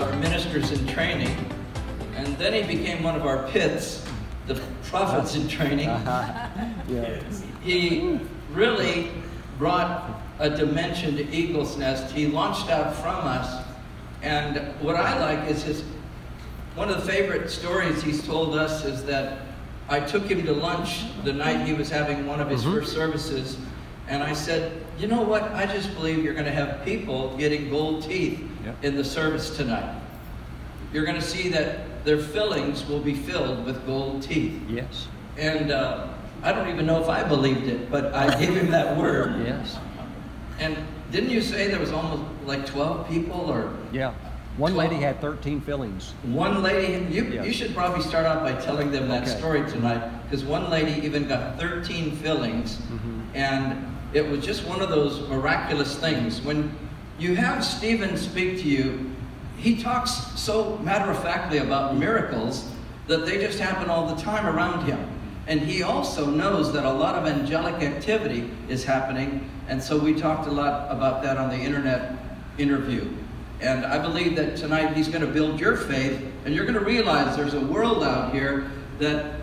was our ministers in training, and then he became one of our pits, the prophets in training. Yeah. He really brought a dimension to Eagle's Nest. He launched out from us, and what I like is his. One of the favorite stories he's told us is that I took him to lunch the night he was having one of his mm-hmm. first services, and I said, "You know what? I just believe you're going to have people getting gold teeth Yep. in the service tonight. You're going to see that their fillings will be filled with gold teeth." Yes. And uh, I don't even know if I believed it, but I gave him that word. Yes. And didn't you say there was almost like 12 people or Yeah. One lady had 13 fillings. one lady? You, Yes. you should probably start out by telling them that Okay. story tonight because one lady even got 13 fillings. Mhm. And it was just one of those miraculous things. When you have Stephen speak to you, he talks so matter of factly about miracles that they just happen all the time around him. And he also knows that a lot of angelic activity is happening. And so we talked a lot about that on the internet interview. And I believe that tonight he's going to build your faith, and you're going to realize there's a world out here that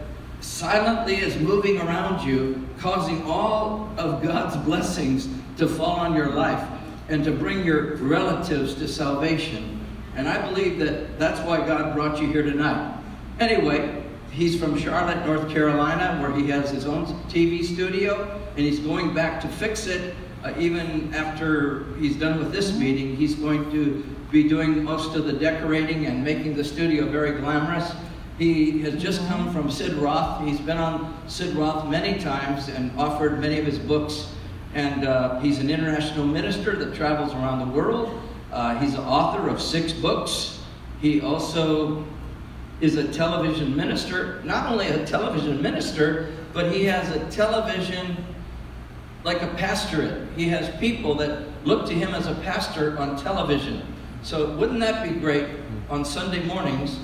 silently is moving around you, causing all of God's blessings to fall on your life and to bring your relatives to salvation. And I believe that that's why God brought you here tonight. Anyway, he's from Charlotte, North Carolina, where he has his own TV studio, and he's going back to fix it. Uh, even after he's done with this meeting, he's going to be doing most of the decorating and making the studio very glamorous. He has just come from Sid Roth. He's been on Sid Roth many times and offered many of his books. And uh, he's an international minister that travels around the world. Uh, he's the author of six books. He also is a television minister. Not only a television minister, but he has a television like a pastorate. He has people that look to him as a pastor on television. So wouldn't that be great on Sunday mornings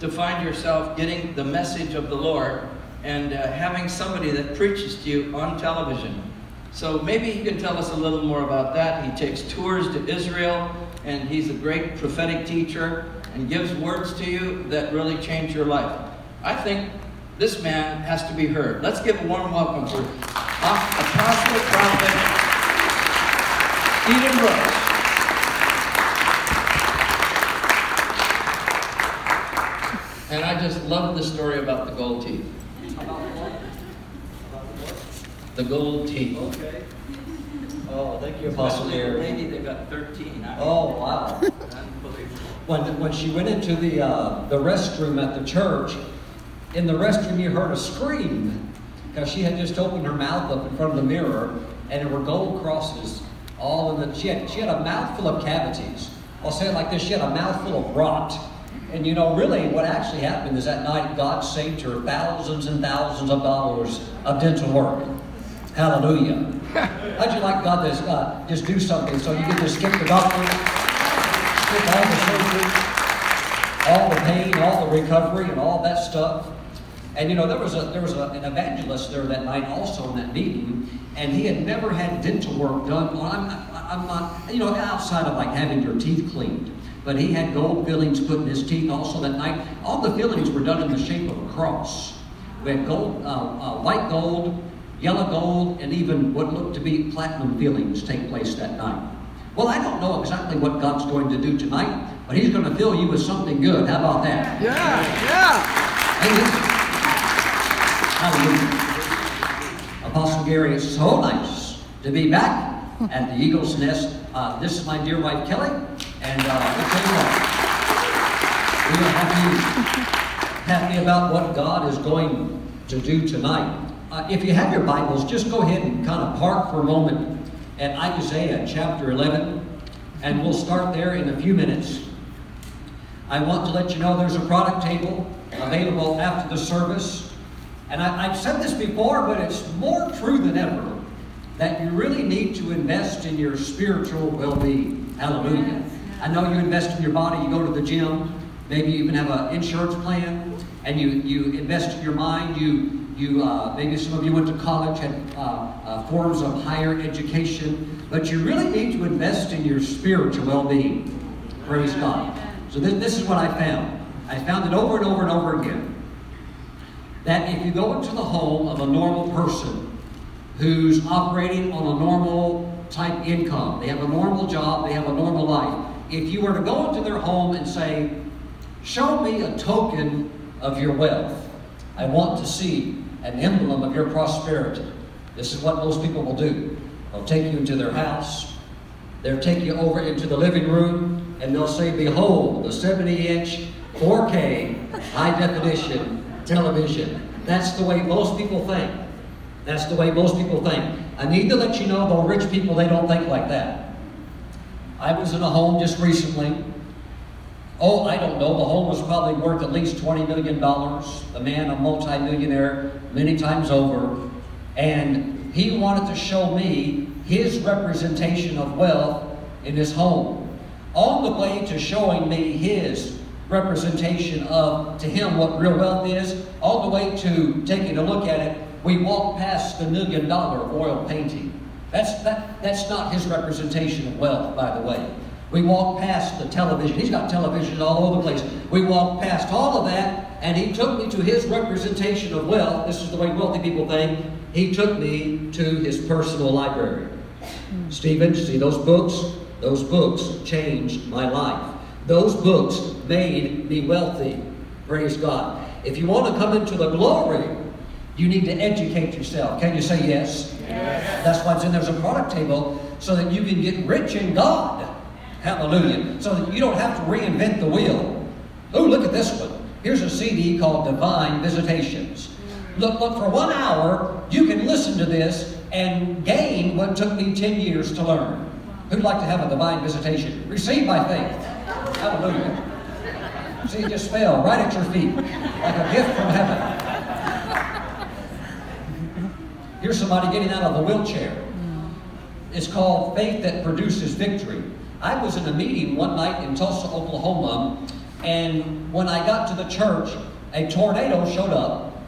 to find yourself getting the message of the Lord and uh, having somebody that preaches to you on television? So maybe he can tell us a little more about that. He takes tours to Israel and he's a great prophetic teacher and gives words to you that really change your life. I think this man has to be heard. Let's give a warm welcome to Apostle Prophet Stephen Brooks. Just love the story about the gold teeth. The gold teeth. Okay. Oh, thank you, Apostle Especially the Gary. lady that got 13. I mean, Oh, wow. Unbelievable. When, when she went into the, uh, the restroom at the church, in the restroom you heard a scream because she had just opened her mouth up in front of the mirror and there were gold crosses all in the, she had, she had a mouthful of cavities. I'll say it like this, she had a mouthful of rot. And you know, really what actually happened is that night God saved her thousands and thousands of dollars of dental work. Hallelujah. How'd you like God to uh, just do something so you get to skip the doctor, skip all the surgery, all the pain, all the recovery, and all that stuff? And you know, there was a there was a, an evangelist there that night also in that meeting, and he had never had dental work done. Well, I'm, I'm not, you know, outside of like having your teeth cleaned. But he had gold fillings put in his teeth also that night. All the fillings were done in the shape of a cross. We had gold, uh, uh, white gold, yellow gold, and even what looked to be platinum fillings take place that night. Well, I don't know exactly what God's going to do tonight, but He's going to fill you with something good. How about that? Yeah, yeah. Amen. Hallelujah. Apostle Gary, it's so nice to be back at the Eagle's Nest. Uh, this is my dear wife Kelly, and uh, we are happy, happy about what God is going to do tonight. Uh, if you have your Bibles, just go ahead and kind of park for a moment at Isaiah chapter 11, and we'll start there in a few minutes. I want to let you know there's a product table available after the service. And I, I've said this before, but it's more true than ever that you really need to invest in your spiritual well being. Hallelujah. I know you invest in your body, you go to the gym, maybe you even have an insurance plan, and you, you invest in your mind. You, you uh, maybe some of you went to college, had uh, uh, forms of higher education, but you really need to invest in your spiritual well being. Praise God. So this, this is what I found. I found it over and over and over again. That if you go into the home of a normal person who's operating on a normal type income, they have a normal job, they have a normal life, if you were to go into their home and say, Show me a token of your wealth, I want to see an emblem of your prosperity. This is what most people will do. They'll take you into their house, they'll take you over into the living room, and they'll say, Behold, the 70 inch 4K high definition television. That's the way most people think. That's the way most people think. I need to let you know, though, rich people, they don't think like that. I was in a home just recently. Oh, I don't know. The home was probably worth at least $20 million. The man, a multimillionaire, many times over. And he wanted to show me his representation of wealth in his home. On the way to showing me his representation of, to him, what real wealth is, all the way to taking a look at it, we walked past the million dollar oil painting. That's, that, that's not his representation of wealth, by the way. We walked past the television. He's got televisions all over the place. We walked past all of that, and he took me to his representation of wealth. This is the way wealthy people think. He took me to his personal library. Stephen, see those books? Those books changed my life. Those books made me wealthy. Praise God. If you want to come into the glory, you need to educate yourself. Can you say yes? Yes. That's why it's in there's a product table so that you can get rich in God. Hallelujah. So that you don't have to reinvent the wheel. Oh, look at this one. Here's a CD called Divine Visitations. Look, look, for one hour, you can listen to this and gain what took me 10 years to learn. Who'd like to have a divine visitation? Receive by faith. Hallelujah. See, it just fell right at your feet like a gift from heaven. Here's somebody getting out of a wheelchair. It's called Faith That Produces Victory. I was in a meeting one night in Tulsa, Oklahoma, and when I got to the church, a tornado showed up.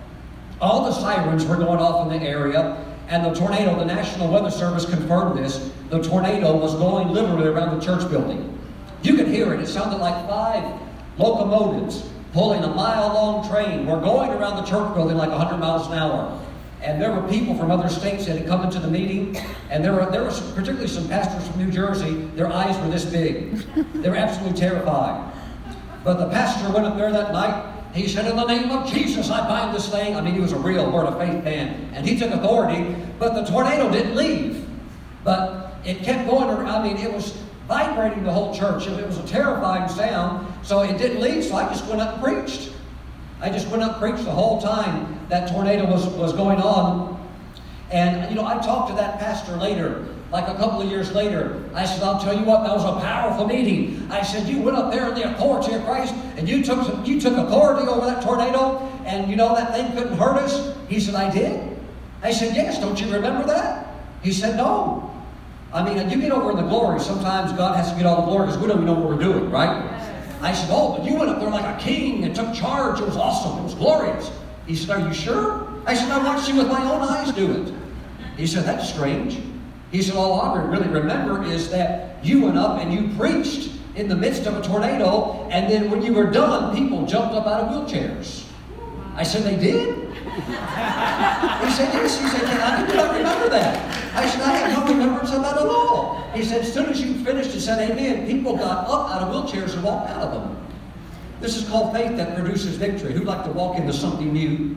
All the sirens were going off in the area, and the tornado, the National Weather Service confirmed this, the tornado was going literally around the church building. You could hear it. It sounded like five locomotives pulling a mile-long train were going around the church building like 100 miles an hour. And there were people from other states that had come into the meeting, and there were, there were some, particularly some pastors from New Jersey, their eyes were this big. They were absolutely terrified. But the pastor went up there that night, he said, in the name of Jesus, I bind this thing. I mean, he was a real word of faith man, and he took authority, but the tornado didn't leave. But it kept going around. I mean, it was vibrating the whole church. And it was a terrifying sound, so it didn't leave, so I just went up and preached. I just went up preached the whole time that tornado was, was going on. And, you know, I talked to that pastor later, like a couple of years later. I said, I'll tell you what, that was a powerful meeting. I said, you went up there in the authority of Christ, and you took, some, you took authority over that tornado, and you know that thing couldn't hurt us? He said, I did. I said, yes, don't you remember that? He said, no. I mean, you get over in the glory, sometimes God has to get all the glory because we don't even know what we're doing, right? I said, oh, but you went up there like a king and took charge. It was awesome. It was glorious. He said, are you sure? I said, I watched you with my own eyes do it. He said, that's strange. He said, all I really remember is that you went up and you preached in the midst of a tornado, and then when you were done, people jumped up out of wheelchairs. I said, they did? He said, yes. He said, "Can I did not remember that. I said, I have no remembrance of that at all. He said, as soon as you finished and said amen, people got up out of wheelchairs and walked out of them. This is called faith that produces victory. Who'd like to walk into something new?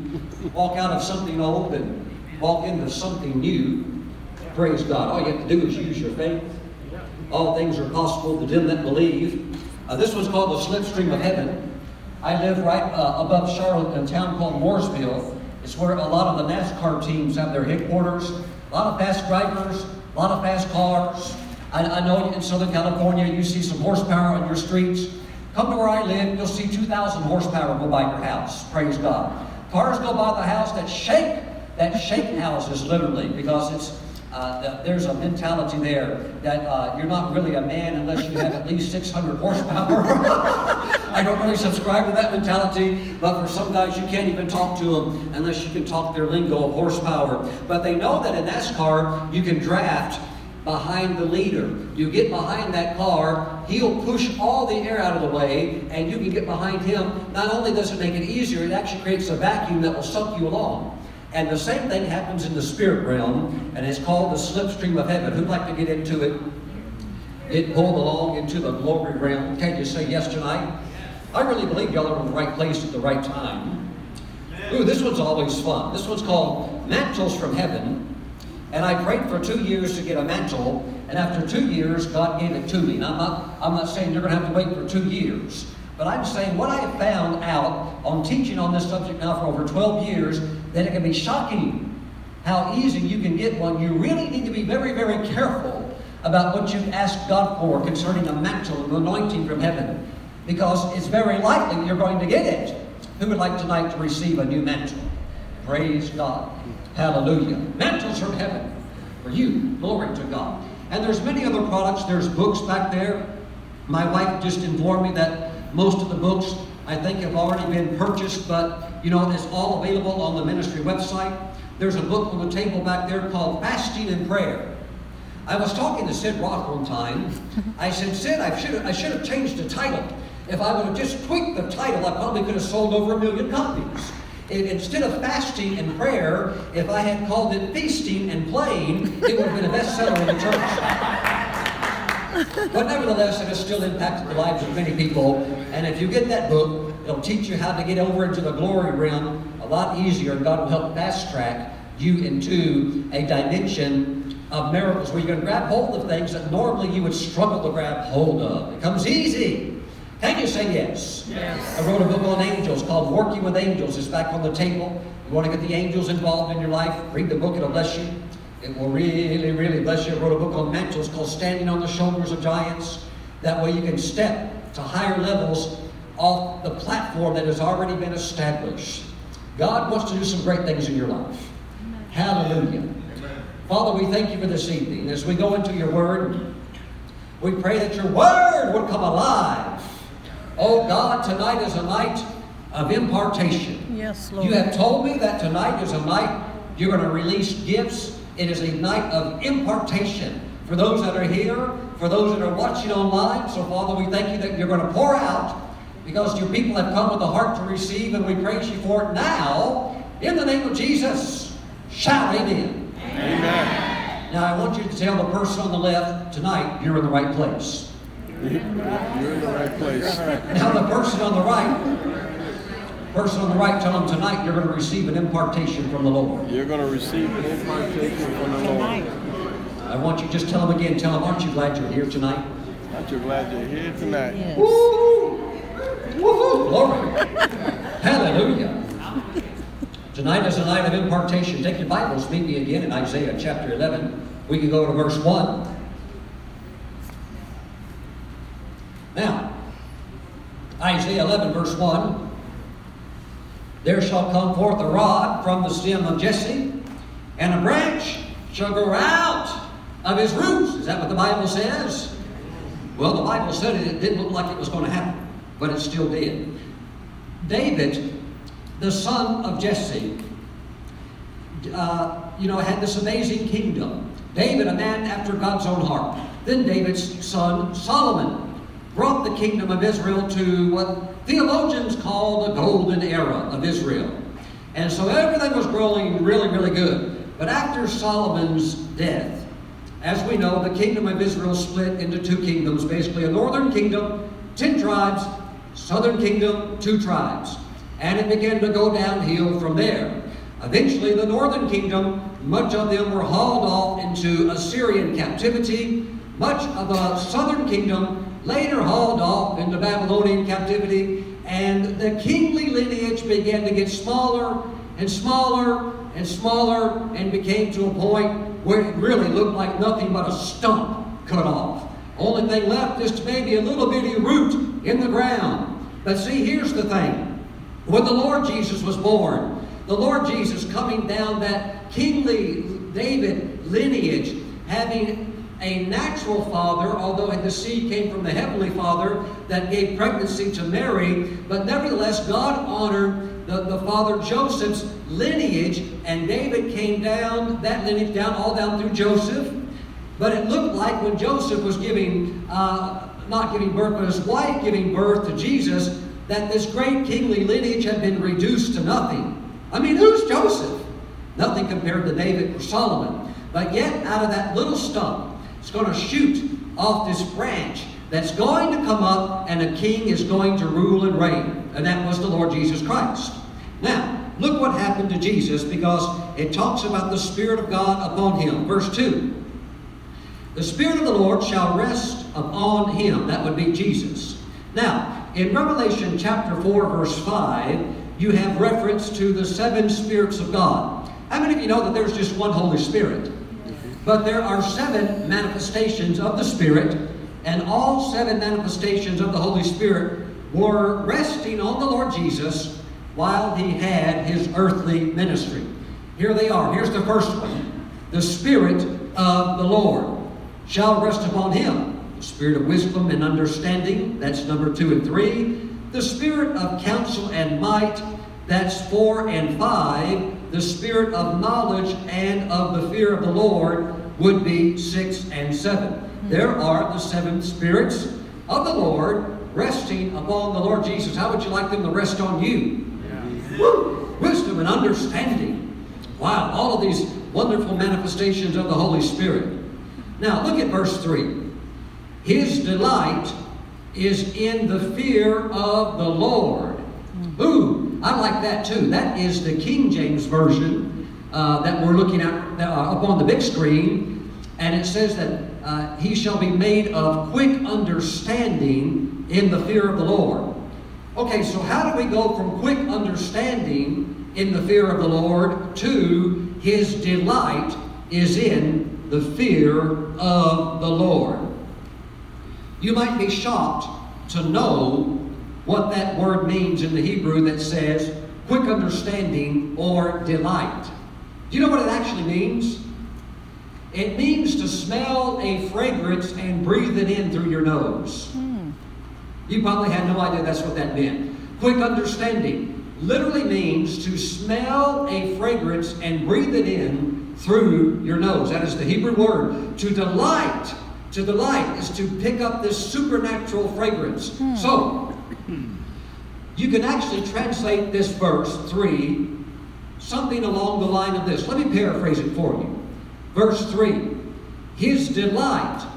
Walk out of something old and walk into something new. Praise God. All you have to do is use your faith. All things are possible to them that believe. Uh, this one's called the slipstream of heaven. I live right uh, above Charlotte in a town called Mooresville. It's where a lot of the NASCAR teams have their headquarters. A lot of fast drivers, a lot of fast cars. I, I know in Southern California you see some horsepower on your streets. Come to where I live, you'll see 2,000 horsepower go by your house. Praise God. Cars go by the house that shake, that shake houses literally because it's uh, there's a mentality there that uh, you're not really a man unless you have at least 600 horsepower. I don't really subscribe to that mentality, but for some guys, you can't even talk to them unless you can talk their lingo of horsepower. But they know that in NASCAR, you can draft behind the leader. You get behind that car, he'll push all the air out of the way, and you can get behind him. Not only does it make it easier, it actually creates a vacuum that will suck you along. And the same thing happens in the spirit realm, and it's called the slipstream of heaven. Who'd like to get into it? Get pulled along into the glory realm. Can't you say yes tonight? I really believe y'all are in the right place at the right time. Ooh, this one's always fun. This one's called Mantles from Heaven. And I prayed for two years to get a mantle, and after two years, God gave it to me. And I'm not, I'm not saying you're going to have to wait for two years, but I'm saying what I have found out on teaching on this subject now for over 12 years, that it can be shocking how easy you can get one. You really need to be very, very careful about what you ask God for concerning a mantle, an anointing from heaven, because it's very likely you're going to get it. Who would like tonight to receive a new mantle? Praise God. Hallelujah. Mantles from heaven for you. Glory to God. And there's many other products. There's books back there. My wife just informed me that most of the books I think have already been purchased, but you know, it's all available on the ministry website. There's a book on the table back there called Fasting and Prayer. I was talking to Sid Roth one time. I said, Sid, I should have, I should have changed the title. If I would have just tweaked the title, I probably could have sold over a million copies instead of fasting and prayer, if I had called it feasting and playing, it would have been a bestseller in the church. but nevertheless, it has still impacted the lives of many people. And if you get that book, it'll teach you how to get over into the glory realm a lot easier. God will help fast track you into a dimension of miracles where you can grab hold of things that normally you would struggle to grab hold of. It comes easy. Can you say yes? Yes. I wrote a book on angels called Working with Angels. It's back on the table. You want to get the angels involved in your life? Read the book, it'll bless you. It will really, really bless you. I wrote a book on mantles called Standing on the Shoulders of Giants. That way you can step to higher levels off the platform that has already been established. God wants to do some great things in your life. Amen. Hallelujah. Amen. Father, we thank you for this evening. As we go into your word, we pray that your word would come alive Oh God, tonight is a night of impartation. Yes, Lord. You have told me that tonight is a night you're going to release gifts. It is a night of impartation for those that are here, for those that are watching online. So, Father, we thank you that you're going to pour out because your people have come with a heart to receive, and we praise you for it now. In the name of Jesus, shout amen. Amen. Now, I want you to tell the person on the left tonight you're in the right place. You're in the right place. Now the person on the right, person on the right, tell them tonight you're going to receive an impartation from the Lord. You're going to receive an impartation from the Lord. I want you to just tell them again. Tell them, aren't you glad you're here tonight? Aren't you glad you're here tonight? Yes. Woo! Woo! Glory! Hallelujah! Tonight is a night of impartation. Take your Bibles, meet me again in Isaiah chapter 11. We can go to verse 1. Now, Isaiah 11, verse 1 There shall come forth a rod from the stem of Jesse, and a branch shall grow out of his roots. Is that what the Bible says? Well, the Bible said it, it didn't look like it was going to happen, but it still did. David, the son of Jesse, uh, you know, had this amazing kingdom. David, a man after God's own heart. Then David's son, Solomon, brought the kingdom of Israel to what theologians call the golden era of Israel. And so everything was growing really, really good. But after Solomon's death, as we know, the kingdom of Israel split into two kingdoms, basically a northern kingdom, 10 tribes, southern kingdom, two tribes. And it began to go downhill from there. Eventually, the northern kingdom, much of them were hauled off into Assyrian captivity. Much of the southern kingdom later hauled off into Babylonian captivity, and the kingly lineage began to get smaller and smaller and smaller and became to a point where it really looked like nothing but a stump cut off. Only thing left is maybe a little bitty root in the ground. But see, here's the thing. When the Lord Jesus was born, the Lord Jesus coming down that kingly David lineage, having a natural father, although the seed came from the heavenly father that gave pregnancy to Mary, but nevertheless, God honored the, the father Joseph's lineage, and David came down, that lineage down, all down through Joseph. But it looked like when Joseph was giving, uh, not giving birth, but his wife giving birth to Jesus, that this great kingly lineage had been reduced to nothing. I mean, who's Joseph? Nothing compared to David or Solomon. But yet, out of that little stump, it's going to shoot off this branch that's going to come up, and a king is going to rule and reign. And that was the Lord Jesus Christ. Now, look what happened to Jesus because it talks about the Spirit of God upon him. Verse 2 The Spirit of the Lord shall rest upon him. That would be Jesus. Now, in Revelation chapter 4, verse 5, you have reference to the seven spirits of God. How many of you know that there's just one Holy Spirit? But there are seven manifestations of the Spirit, and all seven manifestations of the Holy Spirit were resting on the Lord Jesus while he had his earthly ministry. Here they are. Here's the first one. The Spirit of the Lord shall rest upon him. The Spirit of wisdom and understanding, that's number two and three. The Spirit of counsel and might, that's four and five. The Spirit of knowledge and of the fear of the Lord would be six and seven. There are the seven spirits of the Lord resting upon the Lord Jesus. How would you like them to rest on you? Woo! Wisdom and understanding. Wow, all of these wonderful manifestations of the Holy Spirit. Now, look at verse 3. His delight is in the fear of the Lord. Ooh, I like that too. That is the King James Version uh, that we're looking at uh, up on the big screen. And it says that uh, he shall be made of quick understanding in the fear of the Lord. Okay, so how do we go from quick understanding in the fear of the Lord to his delight is in the fear of the Lord? You might be shocked to know what that word means in the Hebrew that says quick understanding or delight. Do you know what it actually means? It means to smell a fragrance and breathe it in through your nose. Hmm. You probably had no idea that's what that meant. Quick understanding literally means to smell a fragrance and breathe it in through your nose. That is the Hebrew word. To delight, to delight is to pick up this supernatural fragrance. Hmm. So, you can actually translate this verse 3 something along the line of this. Let me paraphrase it for you. Verse 3 His delight,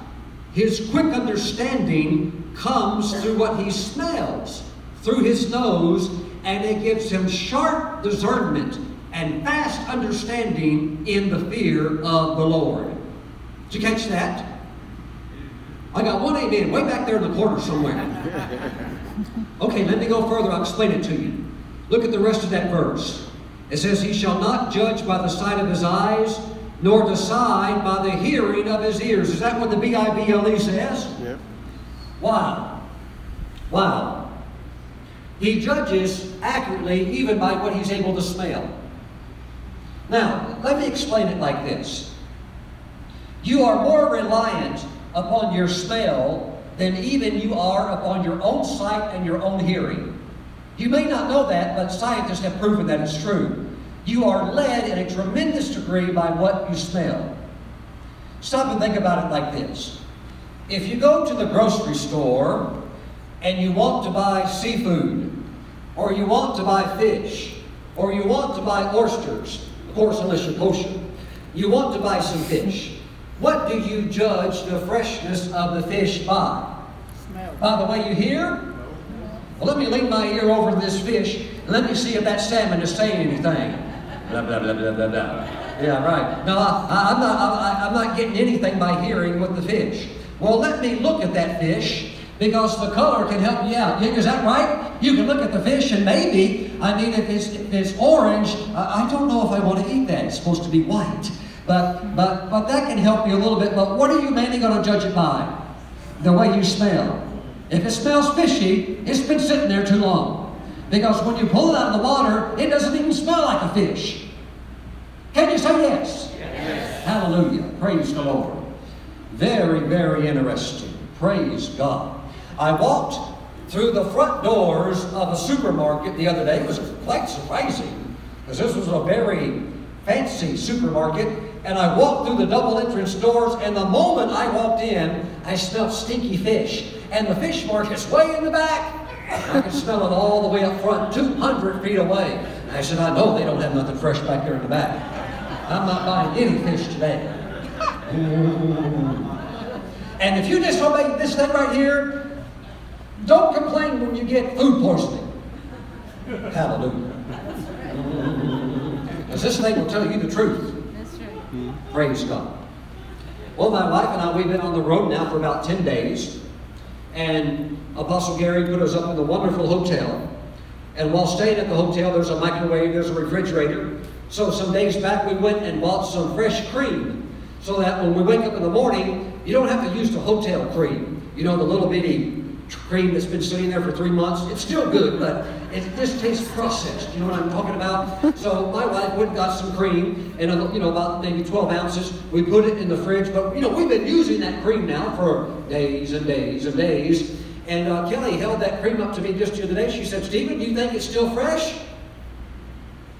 his quick understanding comes through what he smells, through his nose, and it gives him sharp discernment and fast understanding in the fear of the Lord. Did you catch that? I got one amen way back there in the corner somewhere. Okay, let me go further. I'll explain it to you. Look at the rest of that verse. It says, He shall not judge by the sight of his eyes, nor decide by the hearing of his ears. Is that what the B I B L E says? Yep. Wow. Wow. He judges accurately even by what he's able to smell. Now, let me explain it like this. You are more reliant upon your smell than even you are upon your own sight and your own hearing. You may not know that, but scientists have proven that it's true. You are led in a tremendous degree by what you smell. Stop and think about it like this. If you go to the grocery store and you want to buy seafood, or you want to buy fish, or you want to buy oysters, course, unless you're kosher, you want to buy some fish. What do you judge the freshness of the fish by? Smell. By the way you hear? Well, let me lean my ear over to this fish and let me see if that salmon is saying anything. Blah, blah, blah, blah, blah, blah. Yeah, right. No, I, am not, I, I'm not getting anything by hearing with the fish. Well, let me look at that fish because the color can help you out. Is that right? You can look at the fish and maybe, I mean, if it's, if it's orange, I, I don't know if I want to eat that. It's supposed to be white. But, but, but that can help you a little bit. But what are you mainly going to judge it by? The way you smell. If it smells fishy, it's been sitting there too long. Because when you pull it out of the water, it doesn't even smell like a fish. Can you say yes? Yes. Hallelujah. Praise the Lord. Very, very interesting. Praise God. I walked through the front doors of a supermarket the other day. It was quite surprising because this was a very fancy supermarket. and I walked through the double entrance doors, and the moment I walked in, I smelled stinky fish. And the fish market's way in the back. I could smell it all the way up front, 200 feet away. I said, I know they don't have nothing fresh back there in the back. I'm not buying any fish today. And if you disobey this thing right here, don't complain when you get food poisoning. Hallelujah. Because this thing will tell you the truth. Praise God. Well, my wife and I, we've been on the road now for about 10 days. And Apostle Gary put us up in the wonderful hotel. And while staying at the hotel, there's a microwave, there's a refrigerator. So some days back, we went and bought some fresh cream. So that when we wake up in the morning, you don't have to use the hotel cream. You know, the little bitty cream that's been sitting there for three months. It's still good, but it just tastes processed. You know what I'm talking about? So my wife went and got some cream, and uh, you know about maybe 12 ounces. We put it in the fridge, but you know we've been using that cream now for days and days and days. And uh, Kelly held that cream up to me just the other day. She said, "Stephen, do you think it's still fresh?"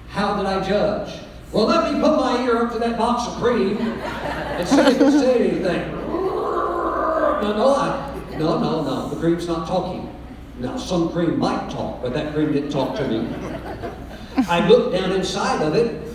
How did I judge? Well, let me put my ear up to that box of cream and see if it said anything. No, no, I, no, no, no. Cream's not talking. Now, some cream might talk, but that cream didn't talk to me. I looked down inside of it.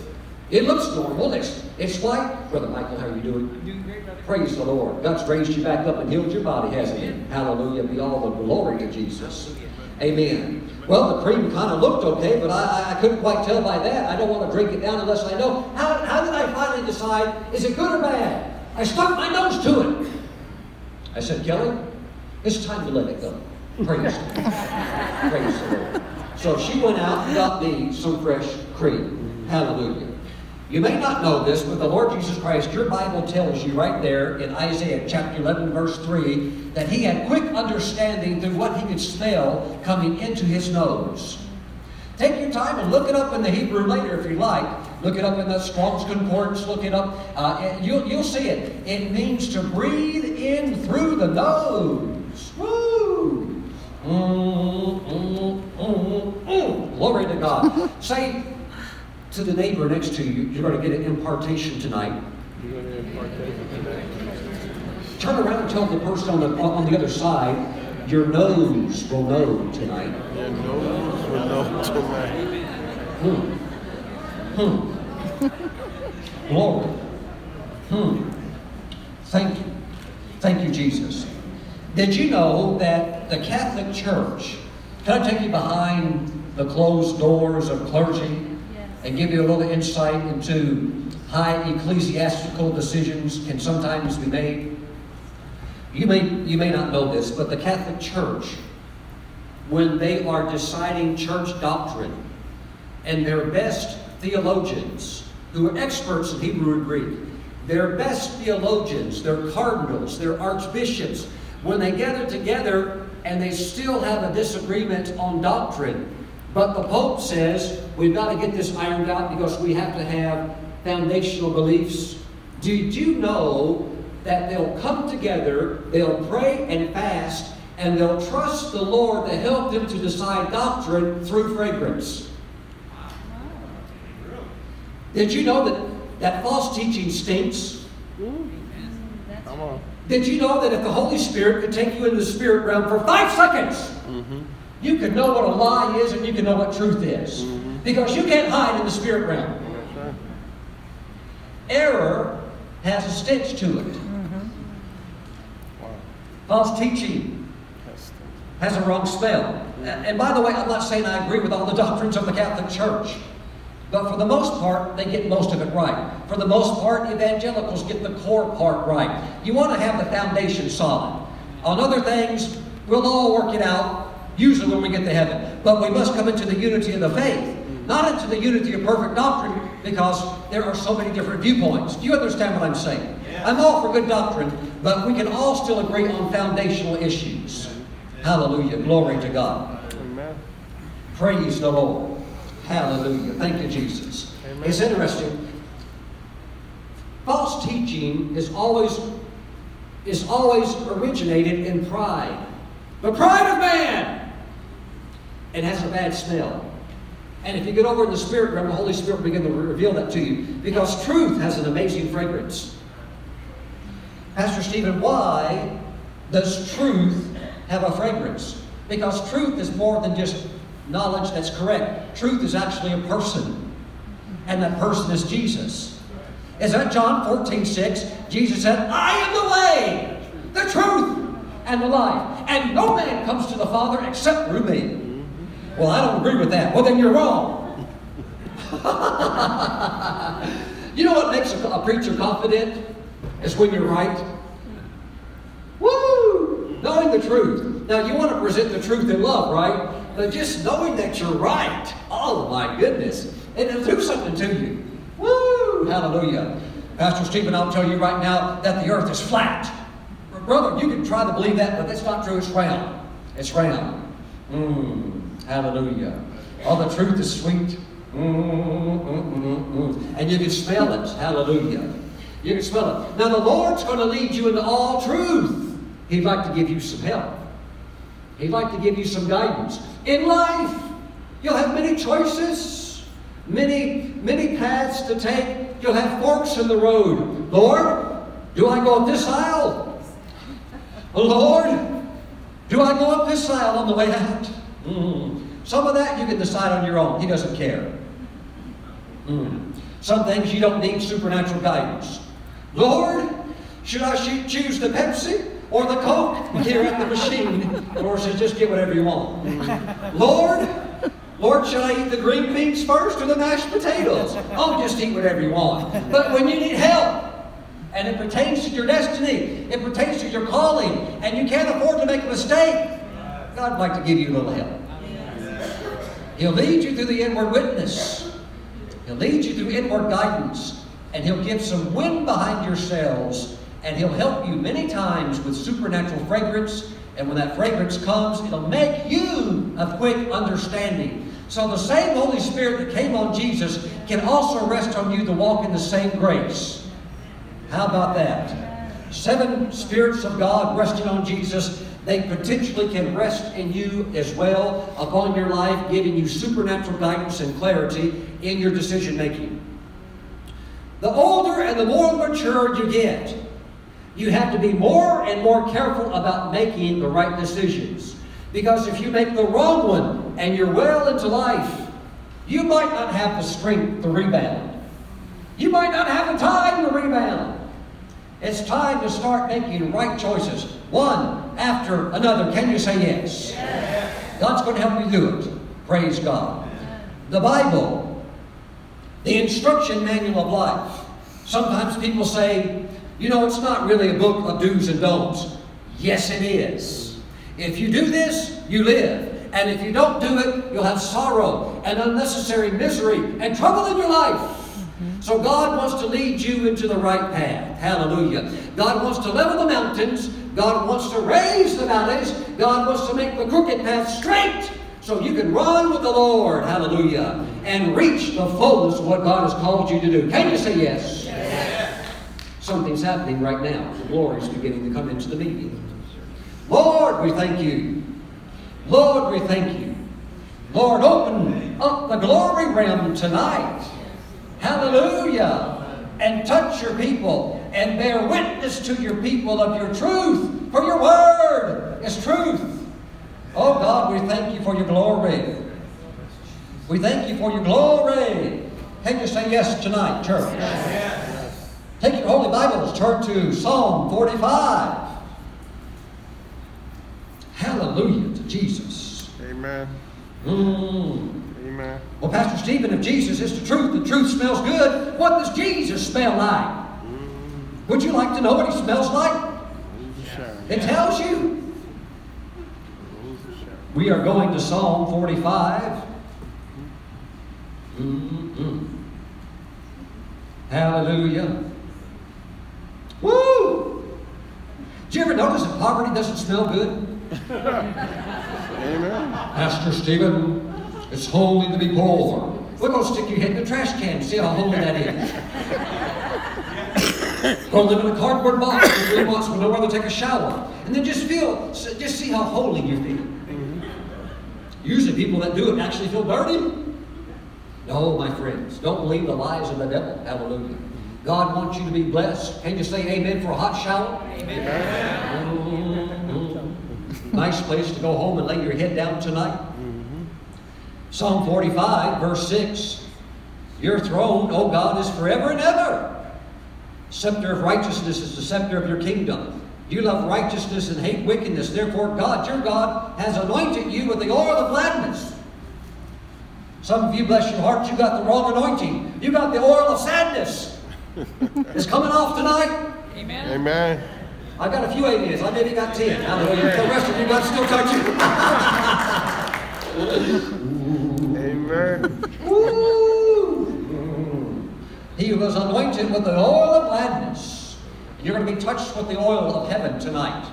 It looks normal. It's, it's white. Brother Michael, how are you doing? Praise the Lord. God's raised you back up and healed your body, hasn't he? Hallelujah. Be all the glory to Jesus. Amen. Well, the cream kind of looked okay, but I, I couldn't quite tell by that. I don't want to drink it down unless I know. How, how did I finally decide, is it good or bad? I stuck my nose to it. I said, Kelly, it's time to let it go. Praise God. Praise the Lord. So she went out and got me some fresh cream. Hallelujah. You may not know this, but the Lord Jesus Christ, your Bible tells you right there in Isaiah chapter 11, verse 3, that he had quick understanding through what he could smell coming into his nose. Take your time and look it up in the Hebrew later if you like. Look it up in the Strong's Concordance, look it up. Uh, you'll, you'll see it. It means to breathe in through the nose. Woo! Mm, mm, mm. Glory to God. Say to the neighbor next to you, you're going to get an impartation tonight. You're going to impart today. Turn around and tell the person on the, on the other side, your nose will know tonight. Your nose will know tonight. Hmm. Hmm. Glory. Hmm. Thank you. Thank you, Jesus. Did you know that the Catholic Church, can I take you behind the closed doors of clergy Yes. and give you a little insight into how ecclesiastical decisions can sometimes be made? You may, you may not know this, but the Catholic Church, when they are deciding church doctrine, and their best theologians, who are experts in Hebrew and Greek, their best theologians, their cardinals, their archbishops, when they gather together and they still have a disagreement on doctrine, but the Pope says we've got to get this ironed out because we have to have foundational beliefs. Did you know that they'll come together, they'll pray and fast, and they'll trust the Lord to help them to decide doctrine through fragrance? Did you know that, that false teaching stinks? That's Come on. Did you know that if the Holy Spirit could take you into the spirit realm for five seconds, Mm-hmm. you could know what a lie is and you can know what truth is? Because you can't hide in the spirit realm. Right. Error has a stench to it. Wow. False teaching has a wrong smell. And and by the way, I'm not saying I agree with all the doctrines of the Catholic Church. But for the most part, they get most of it right. For the most part, evangelicals get the core part right. You want to have the foundation solid. On other things, we'll all work it out, usually when we get to heaven. But we must come into the unity of the faith, not into the unity of perfect doctrine, because there are so many different viewpoints. Do you understand what I'm saying? I'm all for good doctrine, but we can all still agree on foundational issues. Hallelujah. Glory to God. Amen. Praise the Lord. Hallelujah. Thank you, Jesus. Amen. It's interesting. False teaching is always is always originated in pride. The pride of man. It has a bad smell. And if you get over in the spirit realm, the Holy Spirit will begin to reveal that to you. Because truth has an amazing fragrance. Pastor Stephen, why does truth have a fragrance? Because truth is more than just knowledge that's correct. Truth is actually a person. And that person is Jesus. Is that John 14, 6? Jesus said, I am the way, the truth, and the life. And no man comes to the Father except through me. Well, I don't agree with that. Well, then you're wrong. you know what makes a, preacher confident? Is when you're right. Woo! Knowing the truth. Now, you want to present the truth in love, right? But just knowing that you're right, oh my goodness, it'll do something to you. Woo! Hallelujah. Pastor Stephen, I'll tell you right now that the earth is flat. Brother, you can try to believe that, but that's not true. It's round. It's round. Mmm. Hallelujah. Oh, the truth is sweet. Mm, mm, mm, mm. And you can smell it. Hallelujah. You can smell it. Now, the Lord's going to lead you into all truth. He'd like to give you some help. He'd like to give you some guidance. In life, you'll have many choices, many, many paths to take. You'll have forks in the road. Lord, do I go up this aisle? Lord, do I go up this aisle on the way out? Mm. Some of that you can decide on your own. He doesn't care. Mm. Some things you don't need supernatural guidance. Lord, should I choose the Pepsi or the Coke here at the machine? Lord says, just get whatever you want. Lord, Lord, should I eat the green beans first or the mashed potatoes? Oh, just eat whatever you want. But when you need help, and it pertains to your destiny, it pertains to your calling, and you can't afford to make a mistake, God would like to give you a little help. He'll lead you through the inward witness. He'll lead you through inward guidance, and He'll give some wind behind your sails, and He'll help you many times with supernatural fragrance. And when that fragrance comes, it'll make you of quick understanding. So the same Holy Spirit that came on Jesus can also rest on you to walk in the same grace. How about that? Seven spirits of God resting on Jesus, they potentially can rest in you as well upon your life, giving you supernatural guidance and clarity in your decision making. The older and the more mature you get, you have to be more and more careful about making the right decisions. Because if you make the wrong one and you're well into life, you might not have the strength to rebound. You might not have the time to rebound. It's time to start making right choices, one after another. Can you say yes? yes. God's going to help you do it. Praise God. The Bible, the instruction manual of life. Sometimes people say, you know, it's not really a book of do's and don'ts. Yes, it is. If you do this, you live. And if you don't do it, you'll have sorrow and unnecessary misery and trouble in your life. So God wants to lead you into the right path. Hallelujah. God wants to level the mountains. God wants to raise the valleys. God wants to make the crooked path straight so you can run with the Lord. Hallelujah. And reach the fullness of what God has called you to do. Can you say yes? yes. Something's happening right now. The glory is beginning to come into the meeting. Lord, we thank you. Lord, we thank you. Lord, open up the glory realm tonight. Hallelujah. And touch your people and bear witness to your people of your truth, for your word is truth. Oh God, we thank you for your glory. We thank you for your glory. Can you say yes tonight, church? Yes. Take your Holy Bibles, turn to Psalm 45. Hallelujah to Jesus. Amen. Mm. Amen. Well, Pastor Stephen, if Jesus is the truth, the truth smells good, what does Jesus smell like? Mm. Would you like to know what he smells like? It tells you. We are going to Psalm 45. Mm-hmm. Hallelujah. Woo! Do you ever notice that poverty doesn't smell good? Amen. Pastor Stephen, it's holy to be poor. We're going to stick your head in the trash can see how holy that is. Go live in a cardboard box for three months with nowhere to take a shower. And then just feel, just see how holy you feel. Usually people that do it actually feel dirty. No, my friends, don't believe the lies of the devil. Hallelujah. God wants you to be blessed. Can you say amen for a hot shower? Amen. Nice place to go home and lay your head down tonight. Mm-hmm. Psalm 45, verse 6. Your throne, O God, is forever and ever. Scepter of righteousness is the scepter of your kingdom. You love righteousness and hate wickedness. Therefore, God, your God, has anointed you with the oil of gladness. Some of you, bless your heart, you got the wrong anointing. You got the oil of sadness. it's coming off tonight. Amen. Amen. I got a few amens. I maybe got ten. Hallelujah. The rest of you got still touching. Amen. Woo! He was anointed with the oil of gladness. You're going to be touched with the oil of heaven tonight.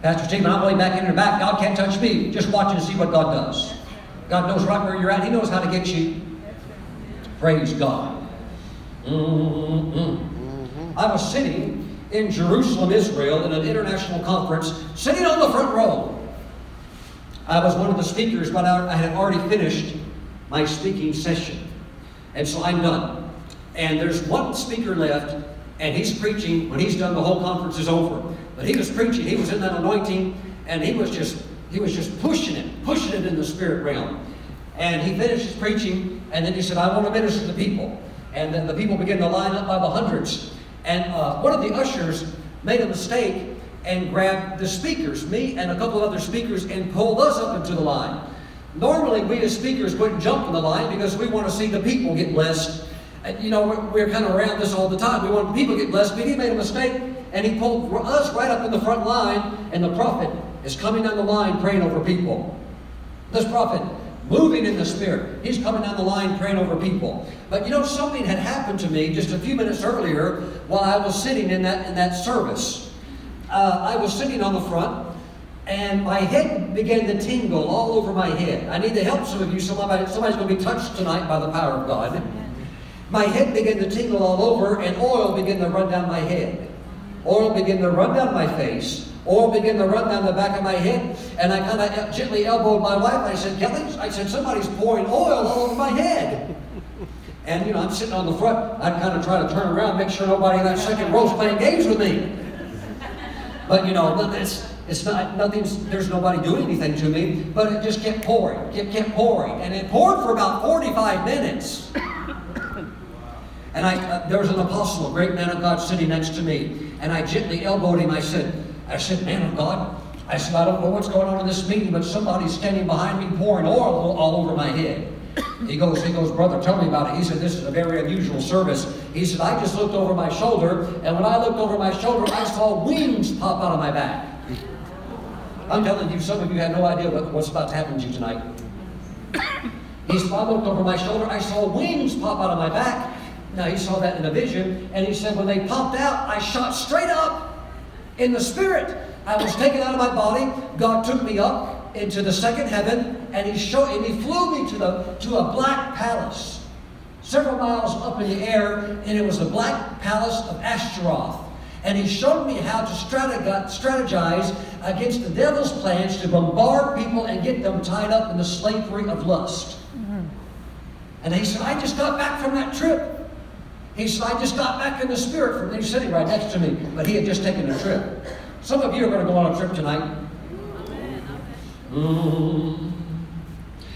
Pastor Stephen, I'm way back in your back. God can't touch me. Just watch and see what God does. God knows right where you're at. He knows how to get you. Praise God. Mm-mm. I was sitting in Jerusalem, Israel, in an international conference, sitting on the front row. I was one of the speakers, but I I had already finished my speaking session. And so I'm done. And there's one speaker left, and he's preaching. When he's done, the whole conference is over. But he was preaching, he was in that anointing, and he was just he was just pushing it, pushing it in the spirit realm. And he finished his preaching, and then he said, I want to minister to the people. And then the people began to line up by the hundreds. And uh, one of the ushers made a mistake and grabbed the speakers, me and a couple of other speakers, and pulled us up into the line. Normally, we as speakers wouldn't jump in the line because we want to see the people get blessed. And, you know, we're, we're kind of around this all the time. We want people to get blessed, but he made a mistake and he pulled us right up in the front line, and the prophet is coming down the line praying over people. This prophet, moving in the Spirit, he's coming down the line praying over people. But you know, something had happened to me just a few minutes earlier while I was sitting in that, in that service. Uh, I was sitting on the front, and my head began to tingle all over my head. I need the help, some of you. Somebody, somebody's going to be touched tonight by the power of God. My head began to tingle all over, and oil began to run down my head. Oil began to run down my face. Oil began to run down the back of my head. And I kind of gently elbowed my wife. I said, Kelly, I said, somebody's pouring oil all over my head. And, you know, I'm sitting on the front. I'd kind of try to turn around, make sure nobody in that second row's playing games with me. But, you know, it's, it's not, nothing's, there's nobody doing anything to me. But it just kept pouring, kept, kept pouring. And it poured for about 45 minutes. And I, uh, there was an apostle, a great man of God, sitting next to me. And I gently elbowed him. I said, I said, man of God, I said, I don't know what's going on in this meeting, but somebody's standing behind me pouring oil all, over my head. He goes, he goes, brother, tell me about it. He said, this is a very unusual service. He said, I just looked over my shoulder, and when I looked over my shoulder, I saw wings pop out of my back. I'm telling you, some of you have no idea what, what's about to happen to you tonight. He said, I looked over my shoulder, I saw wings pop out of my back. Now he saw that in a vision, and he said, when they popped out, I shot straight up in the spirit. I was taken out of my body. God took me up into the second heaven, and he showed, and he flew me to the to a black palace, several miles up in the air, and it was the black palace of Ashtaroth. And he showed me how to strategize against the devil's plans to bombard people and get them tied up in the slavery of lust. Mm-hmm. And he said, I just got back from that trip. He said, I just got back in the spirit from he's sitting right next to me, but he had just taken a trip. Some of you are going to go on a trip tonight.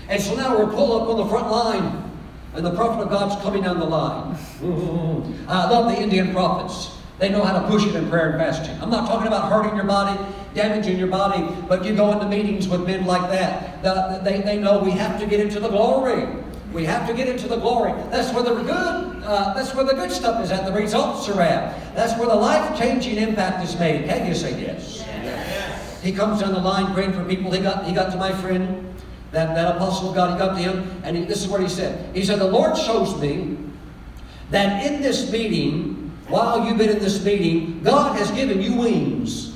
And so now we're pulled up on the front line, and the prophet of God's coming down the line. I love the Indian prophets. They know how to push it in prayer and fasting. I'm not talking about hurting your body, damaging your body, but you go into meetings with men like that. They, they know we have to get into the glory. We have to get into the glory. That's where the good, uh, that's where the good stuff is at. The results are at. That's where the life-changing impact is made. Can you say yes? yes? He comes down the line praying for people. He got, he got to my friend, that, that apostle of God. He got to him, and he, this is what he said. He said, "The Lord shows me that in this meeting, while you've been in this meeting, God has given you wings."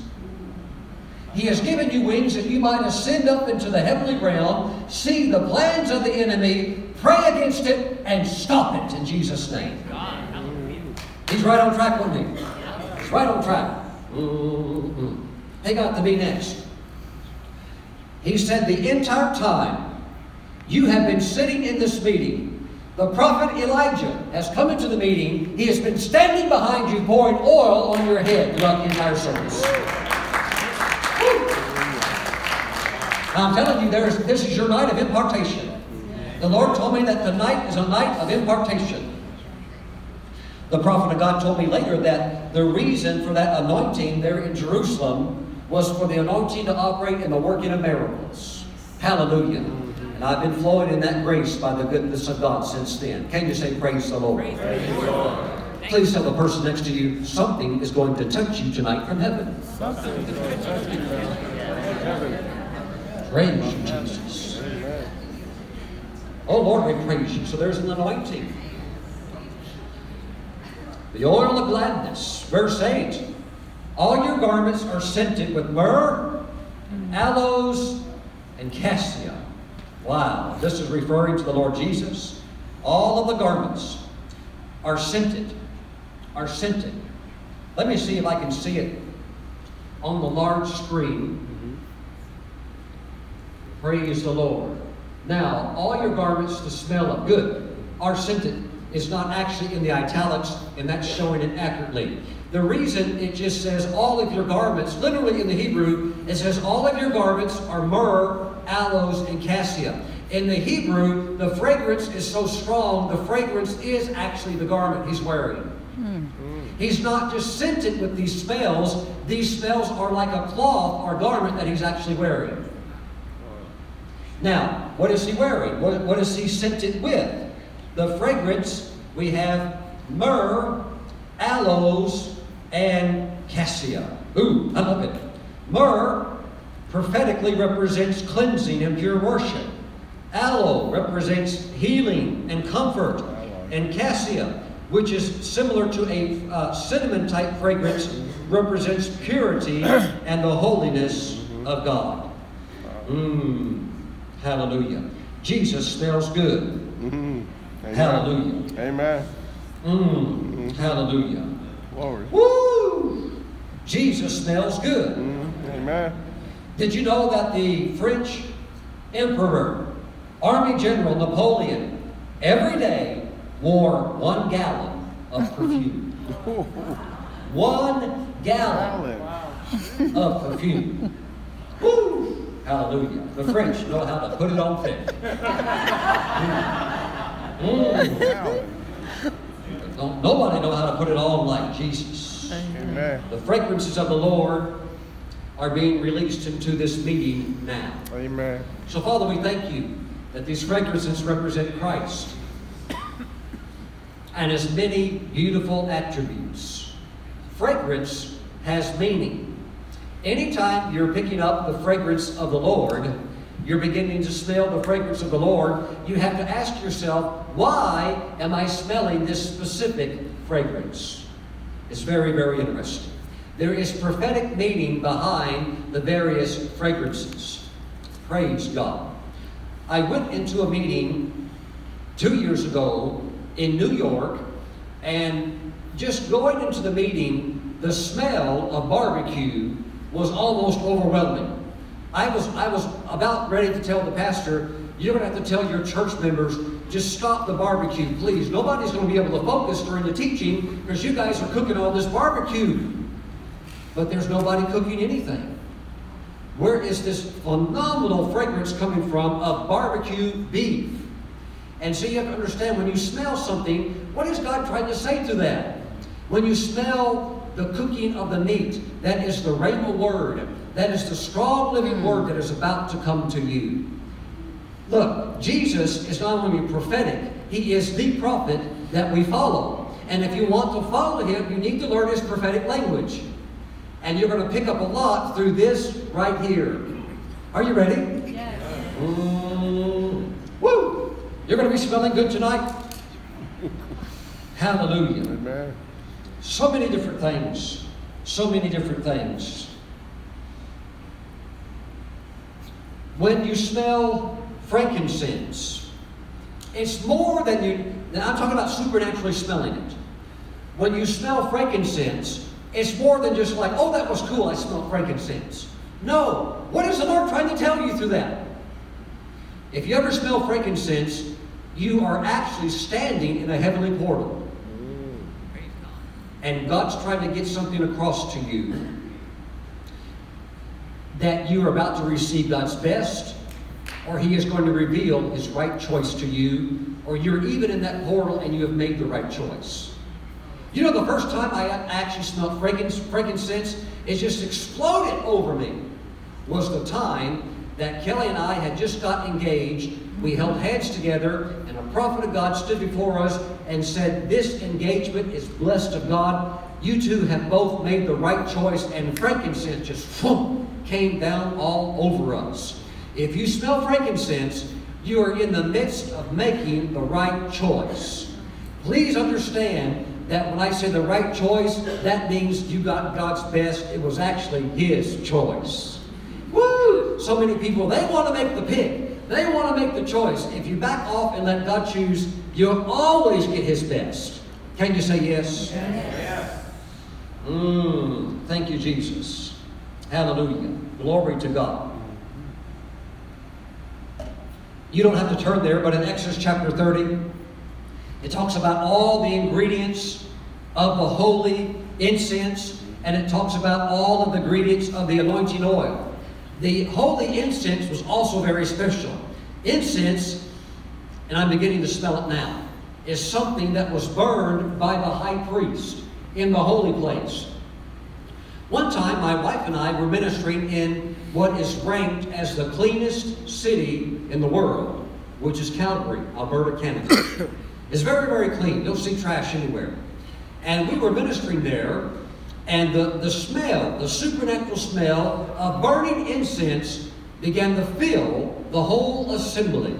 He has given you wings that you might ascend up into the heavenly realm, see the plans of the enemy, pray against it, and stop it in Jesus' name. He's right on track, wasn't he? He's right on track. Mm-hmm. They got to be next. He said the entire time You have been sitting in this meeting. The prophet Elijah has come into the meeting. He has been standing behind you, pouring oil on your head throughout the entire service. Now, I'm telling you, this is your night of impartation. The Lord told me that tonight is a night of impartation. The prophet of God told me later that the reason for that anointing there in Jerusalem was for the anointing to operate in the working of miracles. Hallelujah. And I've been flowing in that grace by the goodness of God since then. Can you say praise the Lord? Please tell the person next to you, something is going to touch you tonight from heaven. Praise you, Jesus. Oh Lord, we praise you. So there's an anointing. The oil of gladness, verse 8. All your garments are scented with myrrh, aloes, and cassia. Wow, this is referring to the Lord Jesus. All of the garments are scented, are scented. Let me see if I can see it on the large screen. Mm-hmm. Praise the Lord. Now, all your garments to smell of good are scented. It's not actually in the italics, and that's showing it accurately. The reason it just says all of your garments, literally in the Hebrew, it says all of your garments are myrrh, aloes, and cassia. In the Hebrew, the fragrance is so strong, the fragrance is actually the garment he's wearing. Hmm. He's not just scented with these smells, these smells are like a cloth or garment that he's actually wearing. Now, what is he wearing? What, what is he scented with? The fragrance, we have myrrh, aloes, and cassia. Ooh, I love it. Myrrh prophetically represents cleansing and pure worship. Aloe represents healing and comfort. And cassia, which is similar to a uh, cinnamon type fragrance, represents purity and the holiness of God. Mmm. Hallelujah. Jesus smells good. Mhm. Amen. Hallelujah. Amen. Mmm. Hallelujah. Glory. Woo! Jesus smells good. Mhm. Amen. Did you know that the French Emperor, Army General Napoleon, every day wore one gallon of perfume? One gallon Hallelujah. of perfume. Woo! Hallelujah. The French know how to put it on thick. Mm. Don't- Nobody know how to put it on like Jesus. Amen. The fragrances of the Lord are being released into this meeting now. Amen. So, Father, we thank you that these fragrances represent Christ and his many beautiful attributes. Fragrance has meaning. Anytime you're picking up the fragrance of the Lord, you're beginning to smell the fragrance of the Lord, you have to ask yourself, why am I smelling this specific fragrance? It's very, very interesting. There is prophetic meaning behind the various fragrances. Praise God. I went into a meeting two years ago in New York, and just going into the meeting, the smell of barbecue was almost overwhelming. I was, I was about ready to tell the pastor, you're going to have to tell your church members, just stop the barbecue, please. Nobody's going to be able to focus during the teaching because you guys are cooking all this barbecue. But there's nobody cooking anything. Where is this phenomenal fragrance coming from of barbecue beef? And so you have to understand when you smell something, what is God trying to say to that? When you smell the cooking of the meat, that is the Rhema word. That is the strong living word that is about to come to you. Look, Jesus is not only prophetic, he is the prophet that we follow. And if you want to follow him, you need to learn his prophetic language. And you're going to pick up a lot through this right here. Are you ready? Yes. Mm, woo! You're going to be smelling good tonight. Hallelujah. Amen. So many different things. So many different things. When you smell frankincense, it's more than you. Now I'm talking about supernaturally smelling it. When you smell frankincense, it's more than just like, oh, that was cool, I smelled frankincense. No. What is the Lord trying to tell you through that? If you ever smell frankincense, you are actually standing in a heavenly portal. And God's trying to get something across to you that you are about to receive God's best, or He is going to reveal His right choice to you, or you're even in that portal and you have made the right choice. You know, the first time I actually smelled frankincense, it just exploded over me, was the time that Kelly and I had just got engaged. We held hands together, and a prophet of God stood before us and said, This engagement is blessed of God. You two have both made the right choice, and frankincense just whoop, came down all over us. If you smell frankincense, you are in the midst of making the right choice. Please understand that when I say the right choice, that means you got God's best. It was actually His choice. So many people, they want to make the pick. They want to make the choice. If you back off and let God choose, you'll always get His best. Can you say yes? Yes. Mm, thank you, Jesus. Hallelujah. Glory to God. You don't have to turn there, but in Exodus chapter 30, it talks about all the ingredients of the holy incense, and it talks about all of the ingredients of the anointing oil. The holy incense was also very special. Incense, and I'm beginning to smell it now, is something that was burned by the high priest in the holy place. One time, my wife and I were ministering in what is ranked as the cleanest city in the world, which is Calgary, Alberta, Canada. It's very, very clean. You don't see trash anywhere. And we were ministering there, and the, the smell, the supernatural smell of burning incense began to fill the whole assembly.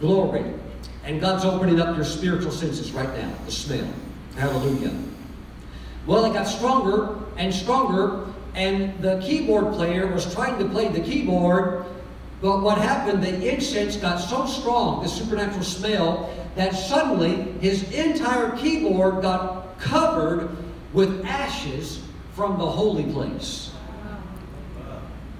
Glory. And God's opening up your spiritual senses right now, the smell. Hallelujah. Well, it got stronger and stronger, and the keyboard player was trying to play the keyboard, but what happened, the incense got so strong, the supernatural smell, that suddenly his entire keyboard got covered with ashes from the holy place.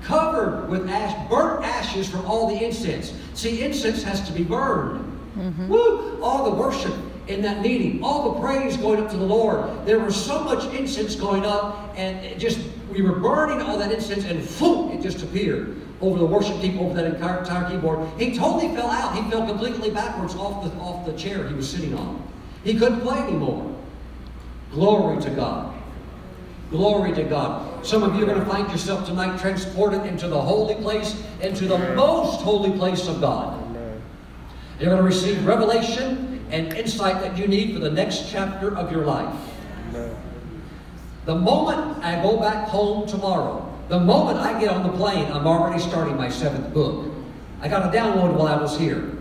Covered with ash, burnt ashes from all the incense. See, incense has to be burned. Mm-hmm. Woo! All the worship in that meeting, all the praise going up to the Lord. There was so much incense going up, and it just we were burning all that incense, and boom, it just appeared over the worship team, over that entire, entire keyboard. He totally fell out. He fell completely backwards off the, off the chair he was sitting on. He couldn't play anymore. Glory to God. Glory to God. Some of you are going to find yourself tonight transported into the holy place, into the most holy place of God. You're going to receive revelation and insight that you need for the next chapter of your life. The moment I go back home tomorrow, the moment I get on the plane, I'm already starting my seventh book. I got a download while I was here.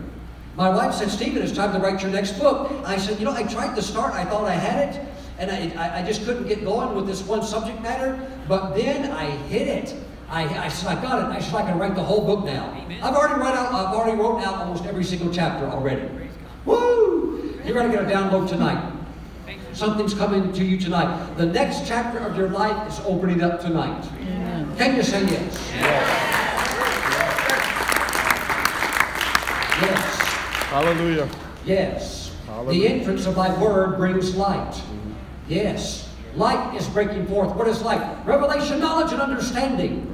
My wife said, Stephen, it's time to write your next book. I said, you know, I tried to start. I thought I had it. And I, I just couldn't get going with this one subject matter. But then I hit it. I, I said, I got it. I said, I can write the whole book now. Amen. I've already write out, I've already wrote out almost every single chapter already. Woo! You're going to get a download tonight. Something's coming to you tonight. The next chapter of your life is opening up tonight. Can you say yes? Yes. Hallelujah. Yes. Hallelujah. The entrance of thy word brings light. Yes. Light is breaking forth. What is light? Revelation, knowledge, and understanding.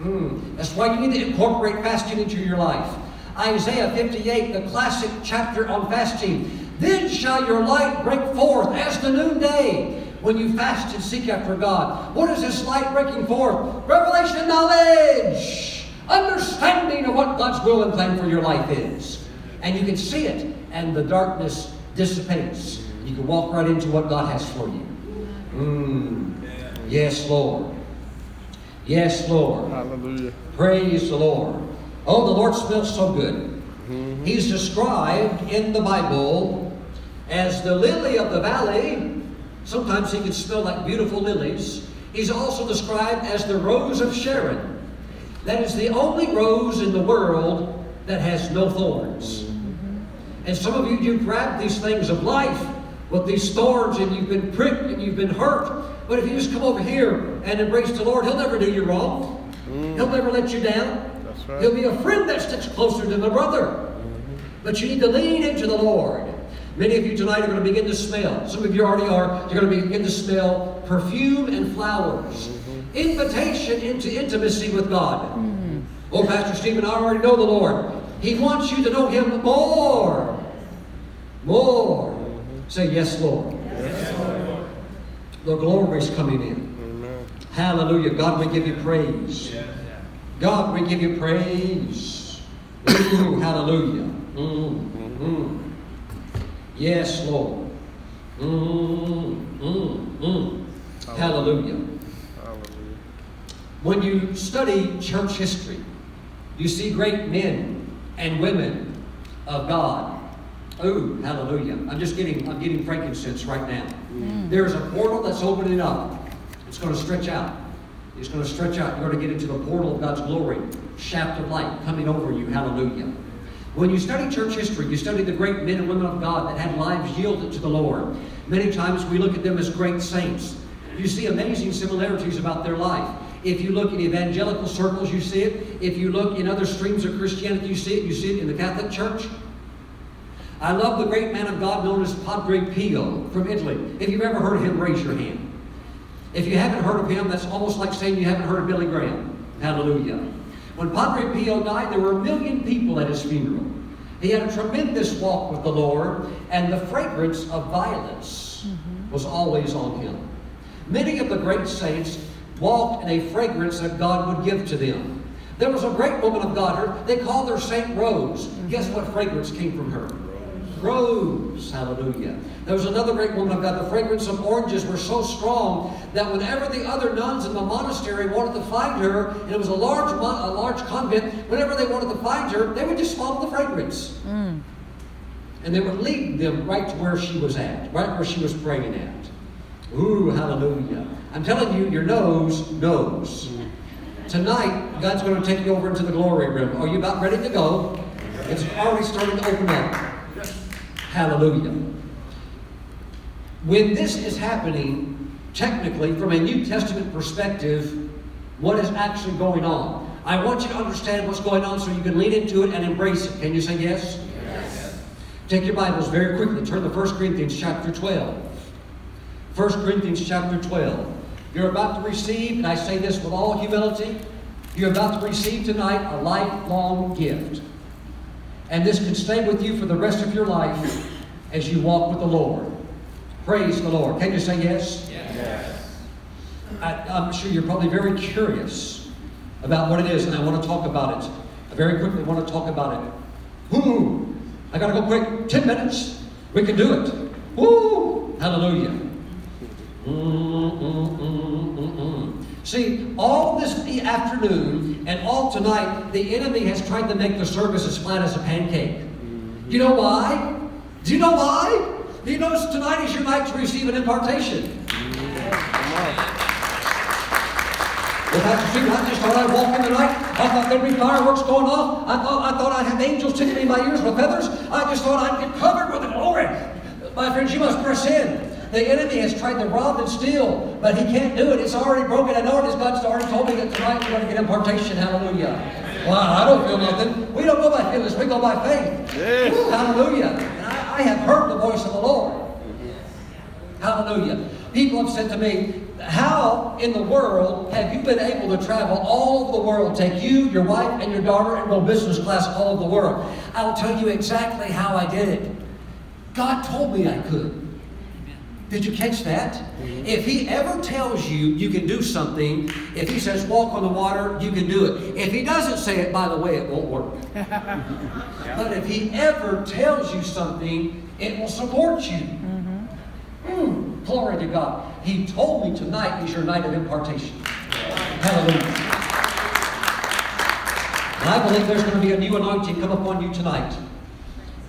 Mm. That's why you need to incorporate fasting into your life. Isaiah 58, the classic chapter on fasting. Then shall your light break forth as the noonday when you fast and seek after God. What is this light breaking forth? Revelation knowledge, understanding of what God's will and plan for your life is. And you can see it, and the darkness dissipates. You can walk right into what God has for you. Mm. Yes, Lord. Yes, Lord. Hallelujah. Praise the Lord. Oh, the Lord smells so good. Mm-hmm. He's described in the Bible as the lily of the valley Sometimes he can smell like beautiful lilies. He's also described as the rose of Sharon. That is the only rose in the world that has no thorns. And some of you, you grab these things of life with these thorns and you've been pricked and you've been hurt. But if you just come over here and embrace the Lord, He'll never do you wrong. Mm. He'll never let you down. right. He'll be a friend that sticks closer than a brother. But you need to lean into the Lord. Many of you tonight are going to begin to smell. Some of you already are. You're going to begin to smell perfume and flowers. Mm-hmm. Invitation into intimacy with God. Mm. Oh, Pastor Stephen, I already know the Lord. He wants you to know Him more. More. Say, Yes, Lord. The glory is coming in. Amen. Hallelujah. God, we give you praise. God, we give you praise. Ooh, hallelujah. Mm, mm. Yes, Lord. Mm, mm, mm. Hallelujah. Hallelujah. When you study church history, you see great men and women of God. Ooh, hallelujah. I'm just getting I'm getting frankincense right now. Mm. There's a portal that's opening up. It's going to stretch out. It's going to stretch out. You're going to get into the portal of God's glory. Shaft of light coming over you. Hallelujah. When you study church history, you study the great men and women of God that had lives yielded to the Lord. Many times we look at them as great saints. You see amazing similarities about their life. If you look in evangelical circles, you see it. If you look in other streams of Christianity, you see it. You see it in the Catholic Church. I love the great man of God known as Padre Pio from Italy. If you've ever heard of him, raise your hand. If you haven't heard of him, that's almost like saying you haven't heard of Billy Graham. Hallelujah. When Padre Pio died, there were a million people at his funeral. He had a tremendous walk with the Lord, and the fragrance of violets mm-hmm. was always on him. Many of the great saints walked in a fragrance that God would give to them. There was a great woman of God, her, they called her Saint Rose. Mm-hmm. Guess what fragrance came from her? Rose. Hallelujah. There was another great woman of God. The fragrance of oranges were so strong that whenever the other nuns in the monastery wanted to find her, and it was a large, mon- a large convent, whenever they wanted to find her, they would just follow the fragrance. Mm. And they would lead them right to where she was at, right where she was praying at. Ooh, hallelujah. I'm telling you, your nose knows. Tonight, God's going to take you over into the glory room. Are you about ready to go? It's already starting to open up. Hallelujah. When this is happening, technically, from a New Testament perspective, what is actually going on? I want you to understand what's going on so you can lean into it and embrace it. Can you say yes? Yes. Take your Bibles very quickly. Turn to 1 Corinthians chapter 12. 1 Corinthians chapter 12. You're about to receive, and I say this with all humility, you're about to receive tonight a lifelong gift. And this can stay with you for the rest of your life as you walk with the Lord. Praise the Lord. Can you say yes? Yes. I, I'm sure you're probably very curious about what it is, and I want to talk about it. I very quickly want to talk about it. Whoo! I gotta go quick. Ten minutes. We can do it. Woo! Hallelujah. Mm, mm, mm, mm, mm. See, all this afternoon and all tonight, the enemy has tried to make the service as flat as a pancake. You know why? Do you know why? He knows tonight is your night to receive an impartation. Well, Pastor I just thought I'd walk in tonight. I thought there'd be fireworks going off. I thought I thought I'd have angels tickling my ears with feathers. I just thought I'd get covered with the glory. My friends, you must press in. The enemy has tried to rob and steal, but he can't do it. It's already broken. I know it is. God's already told me that tonight we're going to get impartation. Hallelujah. Well, I don't feel nothing. We don't go by feelings. We go by faith. Yes. Hallelujah. And I, I have heard the voice of the Lord. Hallelujah. People have said to me, How in the world have you been able to travel all over the world, take you, your wife, and your daughter, and go business class all over the world? I'll tell you exactly how I did it. God told me I could. Did you catch that? If He ever tells you you can do something, if He says walk on the water, you can do it. If He doesn't say it, by the way, it won't work. But if He ever tells you something, it will support you. Mm, glory to God. He told me tonight is your night of impartation. Hallelujah. And I believe there's going to be a new anointing come upon you tonight.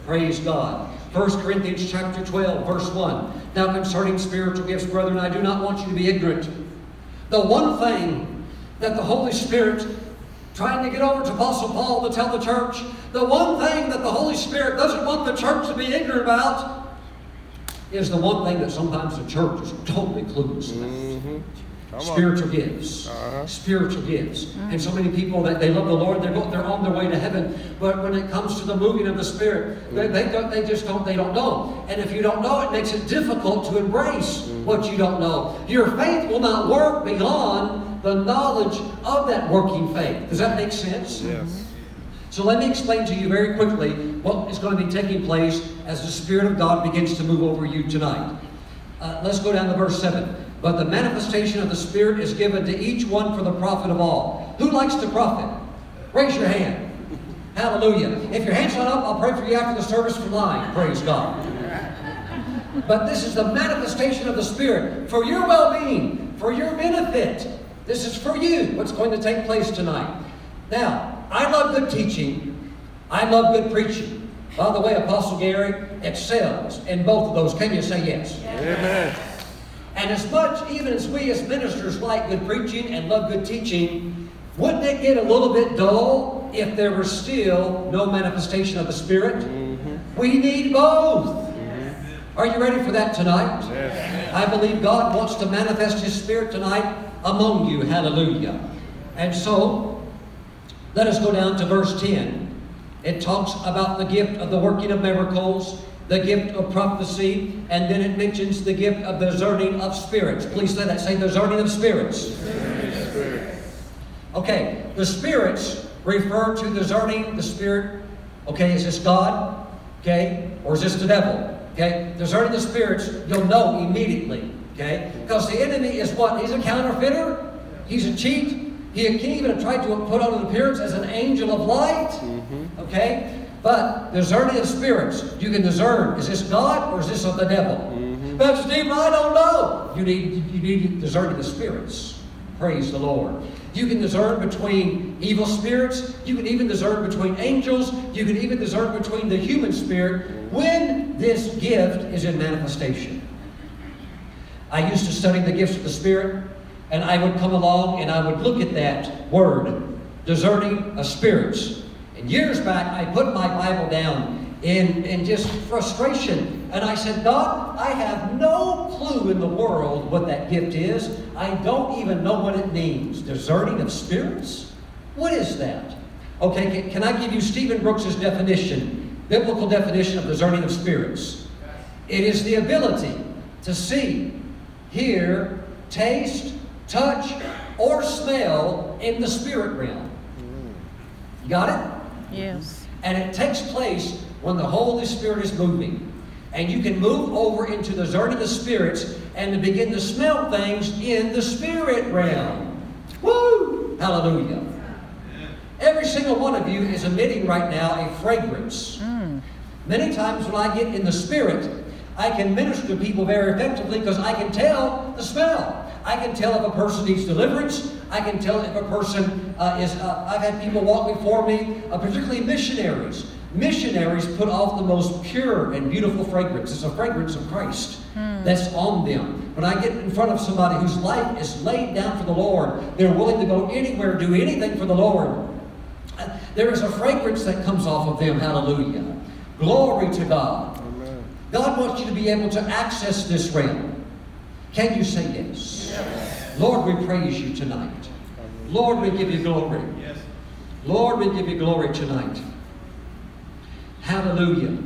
Praise God. 1 Corinthians chapter 12, verse 1. Now concerning spiritual gifts, brethren, I do not want you to be ignorant. The one thing that the Holy Spirit trying to get over to Apostle Paul to tell the church, the one thing that the Holy Spirit doesn't want the church to be ignorant about is the one thing that sometimes the church is totally clueless about. Mhm. Come on. Spiritual gifts. Uh-huh. Spiritual gifts. And so many people that they love the Lord, they're, go, they're on their way to heaven. But when it comes to the moving of the Spirit, they, they, don't, they just don't, they don't know. And if you don't know, it makes it difficult to embrace what you don't know. Your faith will not work beyond the knowledge of that working faith. Does that make sense? Yes. So let me explain to you very quickly what is going to be taking place as the Spirit of God begins to move over you tonight. Uh, let's go down to verse 7. But the manifestation of the Spirit is given to each one for the profit of all. Who likes to profit? Raise your hand. Hallelujah. If your hand's not up, I'll pray for you after the service for lying. Praise God. But this is the manifestation of the Spirit for your well being, for your benefit. This is for you, what's going to take place tonight. Now, I love good teaching, I love good preaching. By the way, Apostle Gary excels in both of those. Can you say yes? Amen. And as much, even as we as ministers like good preaching and love good teaching, wouldn't it get a little bit dull if there were still no manifestation of the Spirit? Mm-hmm. We need both. Mm-hmm. Are you ready for that tonight? Yes. I believe God wants to manifest His Spirit tonight among you. Hallelujah. And so, let us go down to verse 10. It talks about the gift of the working of miracles, the gift of prophecy, and then it mentions the gift of discerning of spirits. Please say that. Say discerning of spirits. Okay, the spirits refer to discerning the spirit. Okay, is this God? Okay, or is this the devil? Okay, discerning the spirits, you'll know immediately. Okay, because the enemy is what? He's a counterfeiter. He's a cheat. He can even try to put on an appearance as an angel of light. Mm-hmm. Okay, but discerning of spirits, you can discern: is this God or is this of the devil? Mm-hmm. But Stephen, I don't know. You need you need discerning the spirits. Praise the Lord. You can discern between evil spirits. You can even discern between angels. You can even discern between the human spirit when this gift is in manifestation. I used to study the gifts of the Spirit, and I would come along and I would look at that word, discerning of spirits. And years back, I put my Bible down in, in just frustration. And I said, God, I have no clue in the world what that gift is. I don't even know what it means. Discerning of spirits? What is that? Okay, can, can I give you Stephen Brooks's definition, biblical definition of discerning of spirits? It is the ability to see, hear, taste, touch, or smell in the spirit realm. You got it? Yes. And it takes place when the Holy Spirit is moving. And you can move over into the discerning of the spirits and to begin to smell things in the spirit realm. Woo! Hallelujah. Every single one of you is emitting right now a fragrance. Mm. Many times when I get in the spirit, I can minister to people very effectively because I can tell the smell. I can tell if a person needs deliverance. I can tell if a person uh, is. Uh, I've had people walk before me, uh, particularly missionaries. Missionaries put off the most pure and beautiful fragrance. It's a fragrance of Christ that's on them. When I get in front of somebody whose life is laid down for the Lord, they're willing to go anywhere, do anything for the Lord. Uh, There is a fragrance that comes off of them. Hallelujah. Glory to God. Amen. God wants you to be able to access this realm. Can you say yes? Lord, we praise you tonight. Lord, we give you glory. Yes. Lord, we give you glory tonight. Hallelujah.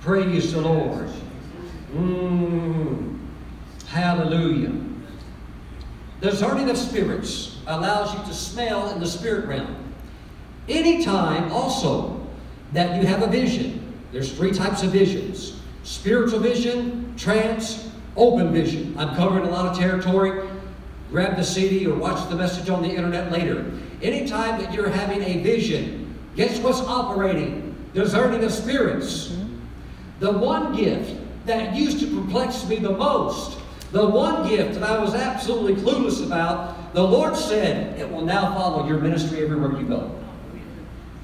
Praise the Lord. Mm. Hallelujah. The discerning of spirits allows you to smell in the spirit realm. Anytime also that you have a vision, there's three types of visions spiritual vision, trance, open vision. I'm covering a lot of territory. Grab the CD or watch the message on the internet later. Anytime that you're having a vision, guess what's operating? Discerning of spirits. The one gift that used to perplex me the most, the one gift that I was absolutely clueless about, the Lord said, it will now follow your ministry everywhere you go.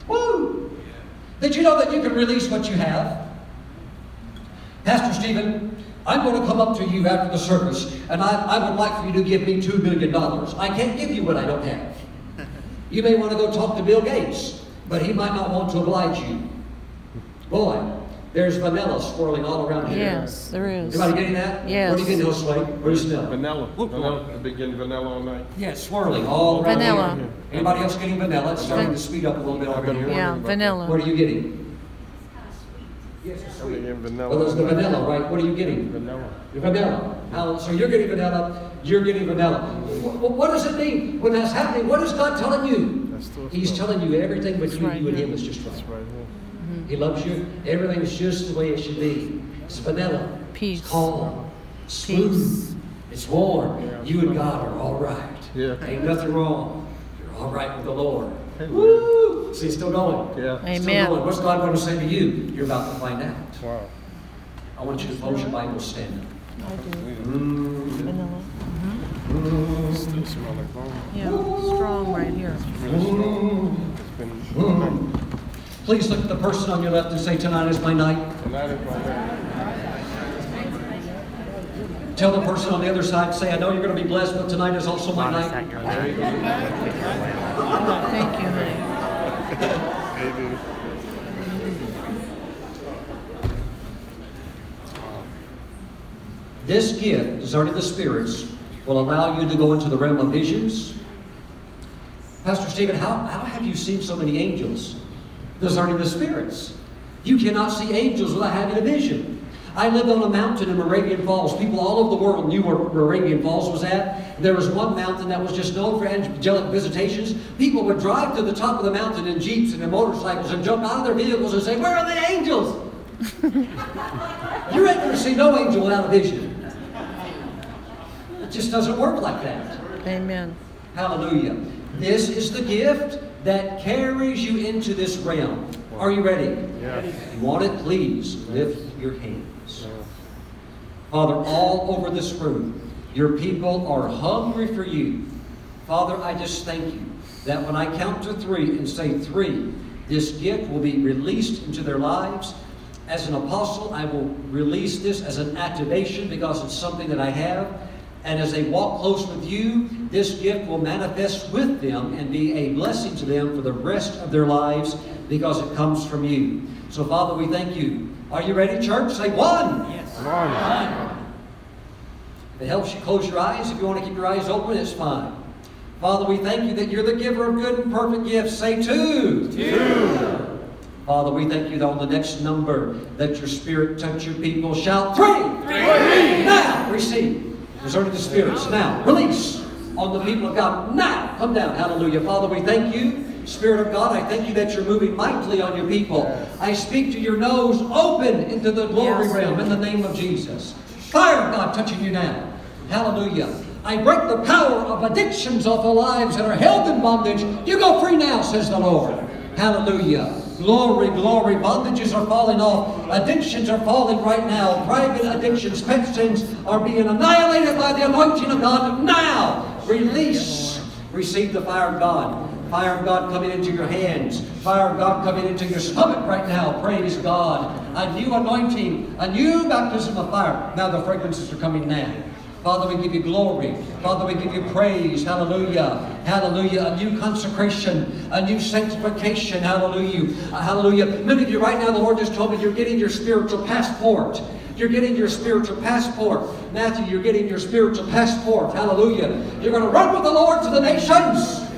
Woo! Did you know that you can release what you have? Pastor Stephen, I'm going to come up to you after the service, and I, I would like for you to give me $2 million. I can't give you what I don't have. You may want to go talk to Bill Gates, but he might not want to oblige you. Boy, There's vanilla swirling all around here. Yes, there is. Everybody getting that? Yes. What are you getting, Josue? What are you smelling? Vanilla. Vanilla. I've been getting vanilla all night. Yeah, swirling all around Vanilla. here. Anybody else getting vanilla? It's starting to speed up a little bit over here. Yeah, vanilla. What are you getting? Yes, it's I've sweet. getting vanilla. Well, there's the vanilla, right? What are you getting? Vanilla. Vanilla. How, so you're getting vanilla, you're getting vanilla. What, what does it mean when that's happening? What is God telling you? He's stuff. telling you everything between right you and here. Him is just That's right. right here. Mm-hmm. He loves you. Everything's just the way it should be. It's vanilla. Peace. It's calm. Smooth. Peace. It's warm. You and God are all right. Yeah. Ain't nothing wrong. You're all right with the Lord. Amen. Woo! See, still going. Yeah. Still Amen. going. What's God going to say to you? You're about to find out. Wow. I want you to close your Bible, stand I do. up. Mm. Vanilla. Still smell like bone. Yeah, strong right here. Really strong. It's been all night. Please look at the person on your left and say, Tonight is my night. Tonight is my night. Tell the person on the other side, say, I know you're going to be blessed, but tonight is also my night. There you go. Thank you, honey. Amen. This gift, discerning the spirits, will allow you to go into the realm of visions. Pastor Stephen, how, how have you seen so many angels? Discerning the spirits. You cannot see angels without having a vision. I lived on a mountain in Moravian Falls. People all over the world knew where Moravian Falls was at. There was one mountain that was just known for angelic visitations. People would drive to the top of the mountain in jeeps and in motorcycles and jump out of their vehicles and say, Where are the angels? You're not going to see no angel without a vision. It just doesn't work like that. Amen. Hallelujah. This is the gift that carries you into this realm. Are you ready? Yeah. You want it? Please lift your hands. Father, all over this room, your people are hungry for you. Father, I just thank you that when I count to three and say three, this gift will be released into their lives. As an apostle, I will release this as an activation because it's something that I have. And as they walk close with you, this gift will manifest with them and be a blessing to them for the rest of their lives because it comes from you. So, Father, we thank you. Are you ready, church? Say one. One. If it helps you close your eyes, if you want to keep your eyes open, it's fine. Father, we thank you that you're the giver of good and perfect gifts. Say two. Two. Father, we thank you that on the next number, that your spirit touch your people. Shout three. Three. Now, receive. Deserted the spirits. Now, release on the people of God. Now, come down. Hallelujah. Father, we thank you. Spirit of God, I thank you that you're moving mightily on your people. I speak to your nose open into the glory Yes. realm in the name of Jesus. Fire of God touching you now. Hallelujah. I break the power of addictions off the lives that are held in bondage. You go free now, says the Lord. Hallelujah. Glory, glory. Bondages are falling off. Addictions are falling right now. Private addictions, pet sins are being annihilated by the anointing of God now. Release. Receive the fire of God. Fire of God coming into your hands. Fire of God coming into your stomach right now. Praise God. A new anointing, a new baptism of fire. Now the fragrances are coming now. Father, we give you glory. Father, we give you praise. Hallelujah. Hallelujah. A new consecration, a new sanctification. Hallelujah. Hallelujah. Many of you right now, the Lord just told me you're getting your spiritual passport. You're getting your spiritual passport. Matthew, you're getting your spiritual passport. Hallelujah. You're going to run with the Lord to the nations.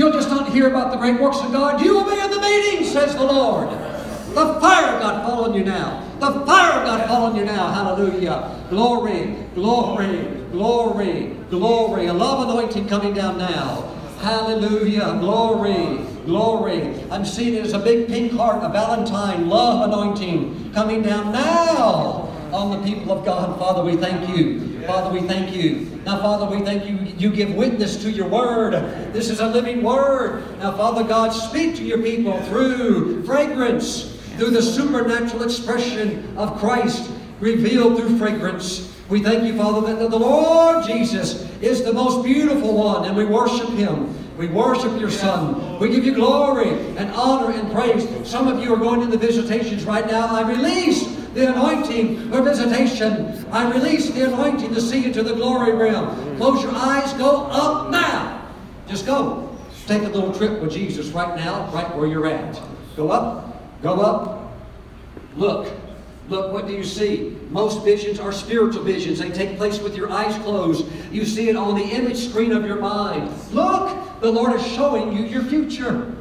You'll just not hear about the great works of God. You will be in the meeting, says the Lord. The fire of God fall on you now. The fire of God fall on you now. Hallelujah. Glory, glory, glory, glory. A love anointing coming down now. Hallelujah. Glory, glory. I'm seeing it as a big pink heart, a Valentine love anointing coming down now on the people of God. Father, we thank you. Father, we thank you. Now, Father, we thank you. You give witness to your word. This is a living word. Now, Father God, speak to your people through fragrance, through the supernatural expression of Christ revealed through fragrance. We thank you, Father, that the Lord Jesus is the most beautiful one, and we worship him. We worship your Son. We give you glory and honor and praise. Some of you are going into visitations right now. I release the anointing for visitation. I release the anointing to see into the glory realm. Close your eyes. Go up now. Just go. Take a little trip with Jesus right now, right where you're at. Go up, go up, Look. Look, what do you see? Most visions are spiritual visions. They take place with your eyes closed. You see it on the image screen of your mind. Look, the Lord is showing you your future.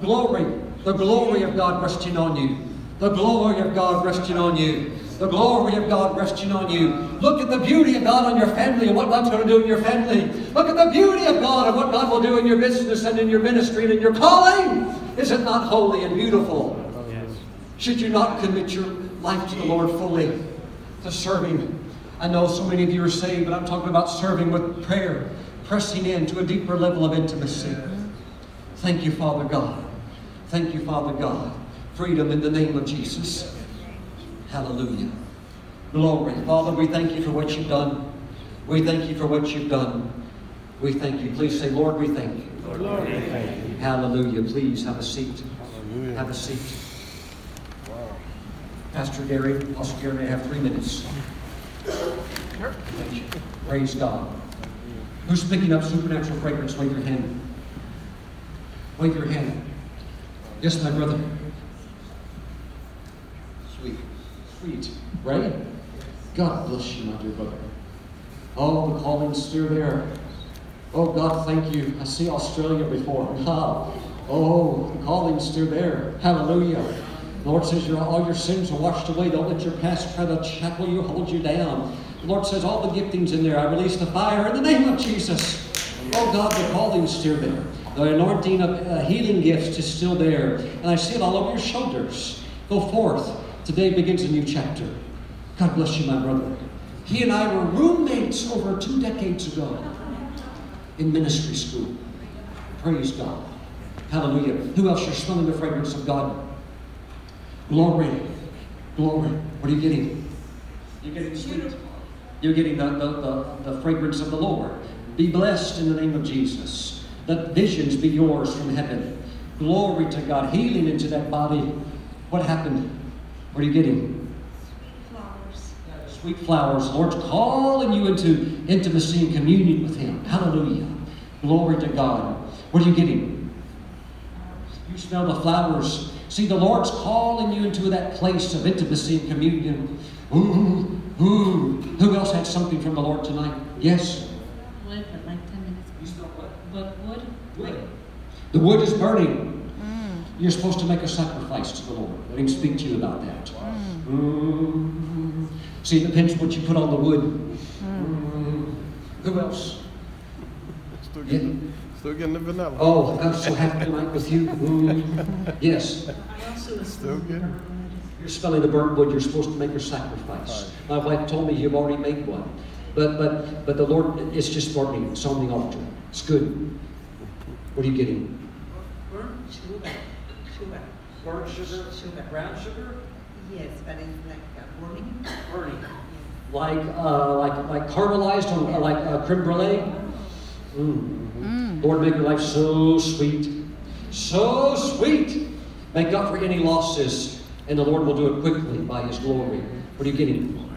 Glory, the glory of God resting on you. The glory of God resting on you. The glory of God resting on you. Look at the beauty of God on your family and what God's going to do in your family. Look at the beauty of God and what God will do in your business and in your ministry and in your calling. Is it not holy and beautiful? Yes. Should you not commit your life to the Lord fully, to serving? I know so many of you are saved, but I'm talking about serving with prayer, pressing in to a deeper level of intimacy. Thank you, Father God. Thank you, Father God. Freedom in the name of Jesus. Hallelujah. Glory. Father, we thank you for what you've done. We thank you for what you've done. We thank you. Please say, Lord, we thank you. Lord, we thank you. Hallelujah. Please have a seat. Hallelujah. Have a seat. Wow. Pastor Gary, Pastor Gary, I have three minutes. Thank you. Praise God. Who's picking up supernatural fragrance? Wave your hand. Wave your hand. Yes, my brother. Sweet. Right? God bless you, my dear brother. Oh, the calling's still there. Oh, God, thank you. I see Australia before. Ah. Oh, the calling's still there. Hallelujah. The Lord says your, all your sins are washed away. Don't let your past try to shackle you, hold you down. The Lord says all the giftings in there. I release the fire in the name of Jesus. Oh God, the calling's still there. The anointing of uh, healing gifts is still there. And I see it all over your shoulders. Go forth. Today begins a new chapter. God bless you, my brother. He and I were roommates over two decades ago in ministry school. Praise God. Hallelujah. Who else? You're smelling the fragrance of God. Glory. Glory. What are you getting? You're getting sweet. You're getting the, the, the, the fragrance of the Lord. Be blessed in the name of Jesus. Let visions be yours from heaven. Glory to God. Healing into that body. What happened? What are you getting? Sweet flowers. Sweet flowers. The Lord's calling you into intimacy and communion with Him. Hallelujah. Glory to God. What are you getting? You smell the flowers. See, the Lord's calling you into that place of intimacy and communion. Ooh, ooh. Who else had something from the Lord tonight? Yes. Wood, but like 10 minutes. You smell what? But wood? Wood. The wood is burning. You're supposed to make a sacrifice to the Lord. Let Him speak to you about that. Mm. See, it depends what you put on the wood. Mm. Who else? Still getting, still getting the vanilla. Oh, I'm so happy tonight with you. Mm. Yes. Still getting. You're smelling the burnt wood. You're supposed to make a sacrifice. My wife told me you've already made one. But but but the Lord, it's just burning. It's on the altar. It's good. What are you getting? Burnt sugar. Sugar. Burnt sugar? Sugar. Brown sugar? Yes, but it's like uh, burning. Burning. Like uh, like like caramelized on uh, like uh, creme brulee. Mm. Lord, make your life so sweet, so sweet. Make up for any losses, and the Lord will do it quickly by His glory. What are you getting?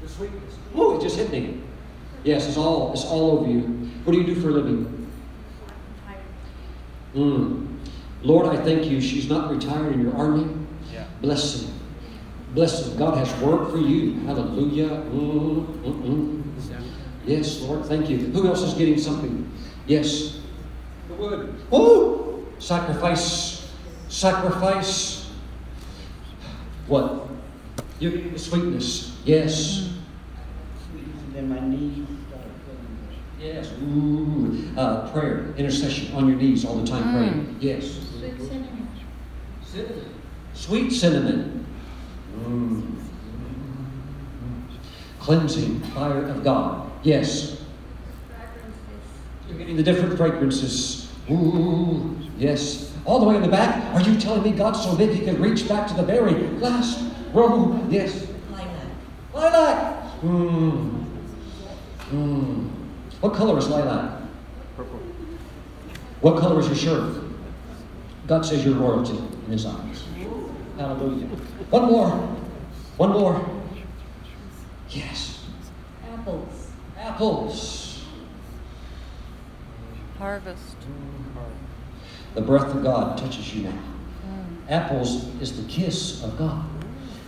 The sweetness. Oh, it just hit me. Yes, it's all it's all over you. What do you do for a living? Mm. Lord, I thank you. She's not retired in your army. Yeah. Bless him. Bless him. God has work for you. Hallelujah. Mm, mm, mm. Yes, Lord, thank you. Who else is getting something? Yes. The wood. Oh! Sacrifice. Sacrifice. What? You're getting the sweetness. Yes. And then my knees started Yes. Ooh. Uh, prayer, intercession on your knees all the time praying. Yes. Sweet cinnamon. Cinnamon. Sweet cinnamon. Mm. Cleansing fire of God. Yes. You're getting the different fragrances. Ooh, yes. All the way in the back. Are you telling me God's so big he can reach back to the very last row? Yes. lilac. Lilac. Hmm. Hmm. What color is lilac? Purple. What color is your shirt? God says you're royalty in his eyes. Hallelujah. One more. One more. Yes. Apples. Apples. Harvest. The breath of God touches you now. Hmm. Apples is the kiss of God.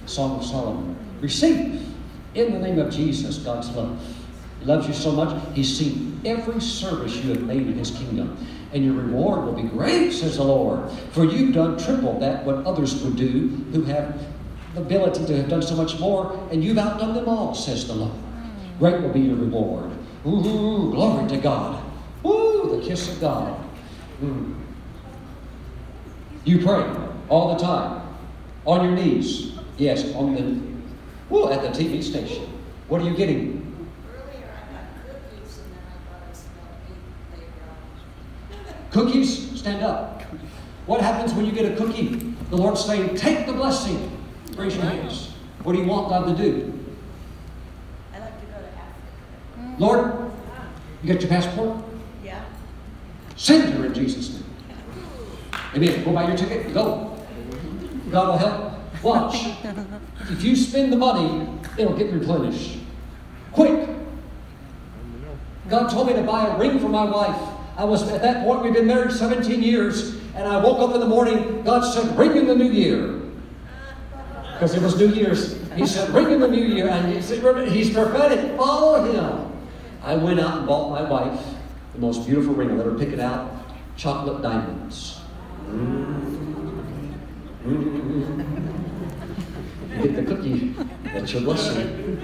Song of Solomon. Receive in the name of Jesus God's love. He loves you so much, He's seen every service you have made in His kingdom. And your reward will be great, says the Lord. For you've done triple that what others would do who have the ability to have done so much more, and you've outdone them all, says the Lord. Great will be your reward. Ooh, glory to God. Ooh, the kiss of God. Mm. You pray all the time. On your knees. Yes, on the well, at the TV station. What are you getting? Earlier I got cookies and then I thought I smelled egg flavor. Cookies, stand up. What happens when you get a cookie? The Lord's saying, take the blessing. Raise your hands. What do you want God to do? I'd like to go to Africa. Lord, you got your passport? Yeah. Send her in Jesus' name. Amen. Go buy your ticket. Go. God will help. Watch. If you spend the money, it'll get replenished. Quick. God told me to buy a ring for my wife. I was at that point, we've been married 17 years, and I woke up in the morning, God said, ring in the new year. Because it was New Year's. He said, ring in the new year. And he said, he's prophetic. Follow him. I went out and bought my wife the most beautiful ring. I let her pick it out. Chocolate diamonds. Mm-hmm. You get the cookie. That's your blessing.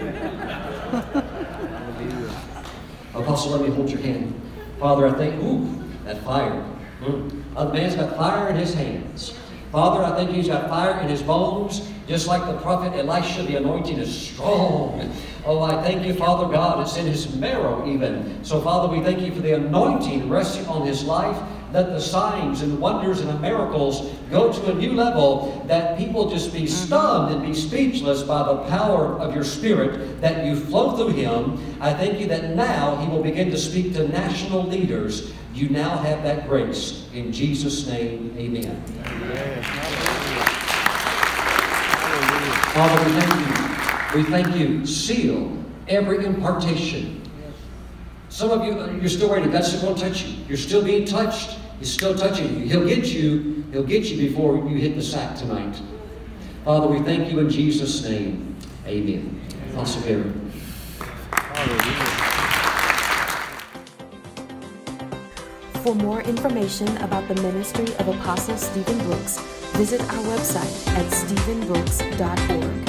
Apostle, let me hold your hand. Father, I thank ooh, that fire. Mm. Man's got fire in his hands. Father, I think he's got fire in his bones, just like the prophet Elisha. The anointing is strong. Oh, I thank you, Father God. It's in his marrow, even. So, Father, we thank you for the anointing resting on his life. Let the signs and wonders and the miracles go to a new level that people just be stunned and be speechless by the power of your Spirit that you flow through him. I thank you that now he will begin to speak to national leaders. You now have that grace. In Jesus' name, amen. Father, we thank you. We thank you. Seal every impartation. Some of you, uh, you're still waiting. God's still going to touch you. You're still being touched. He's still touching you. He'll get you. He'll get you before you hit the sack tonight. Father, we thank you in Jesus' name. Amen. Gary. For more information about the ministry of Apostle Stephen Brooks, visit our website at stephenbrooks.org.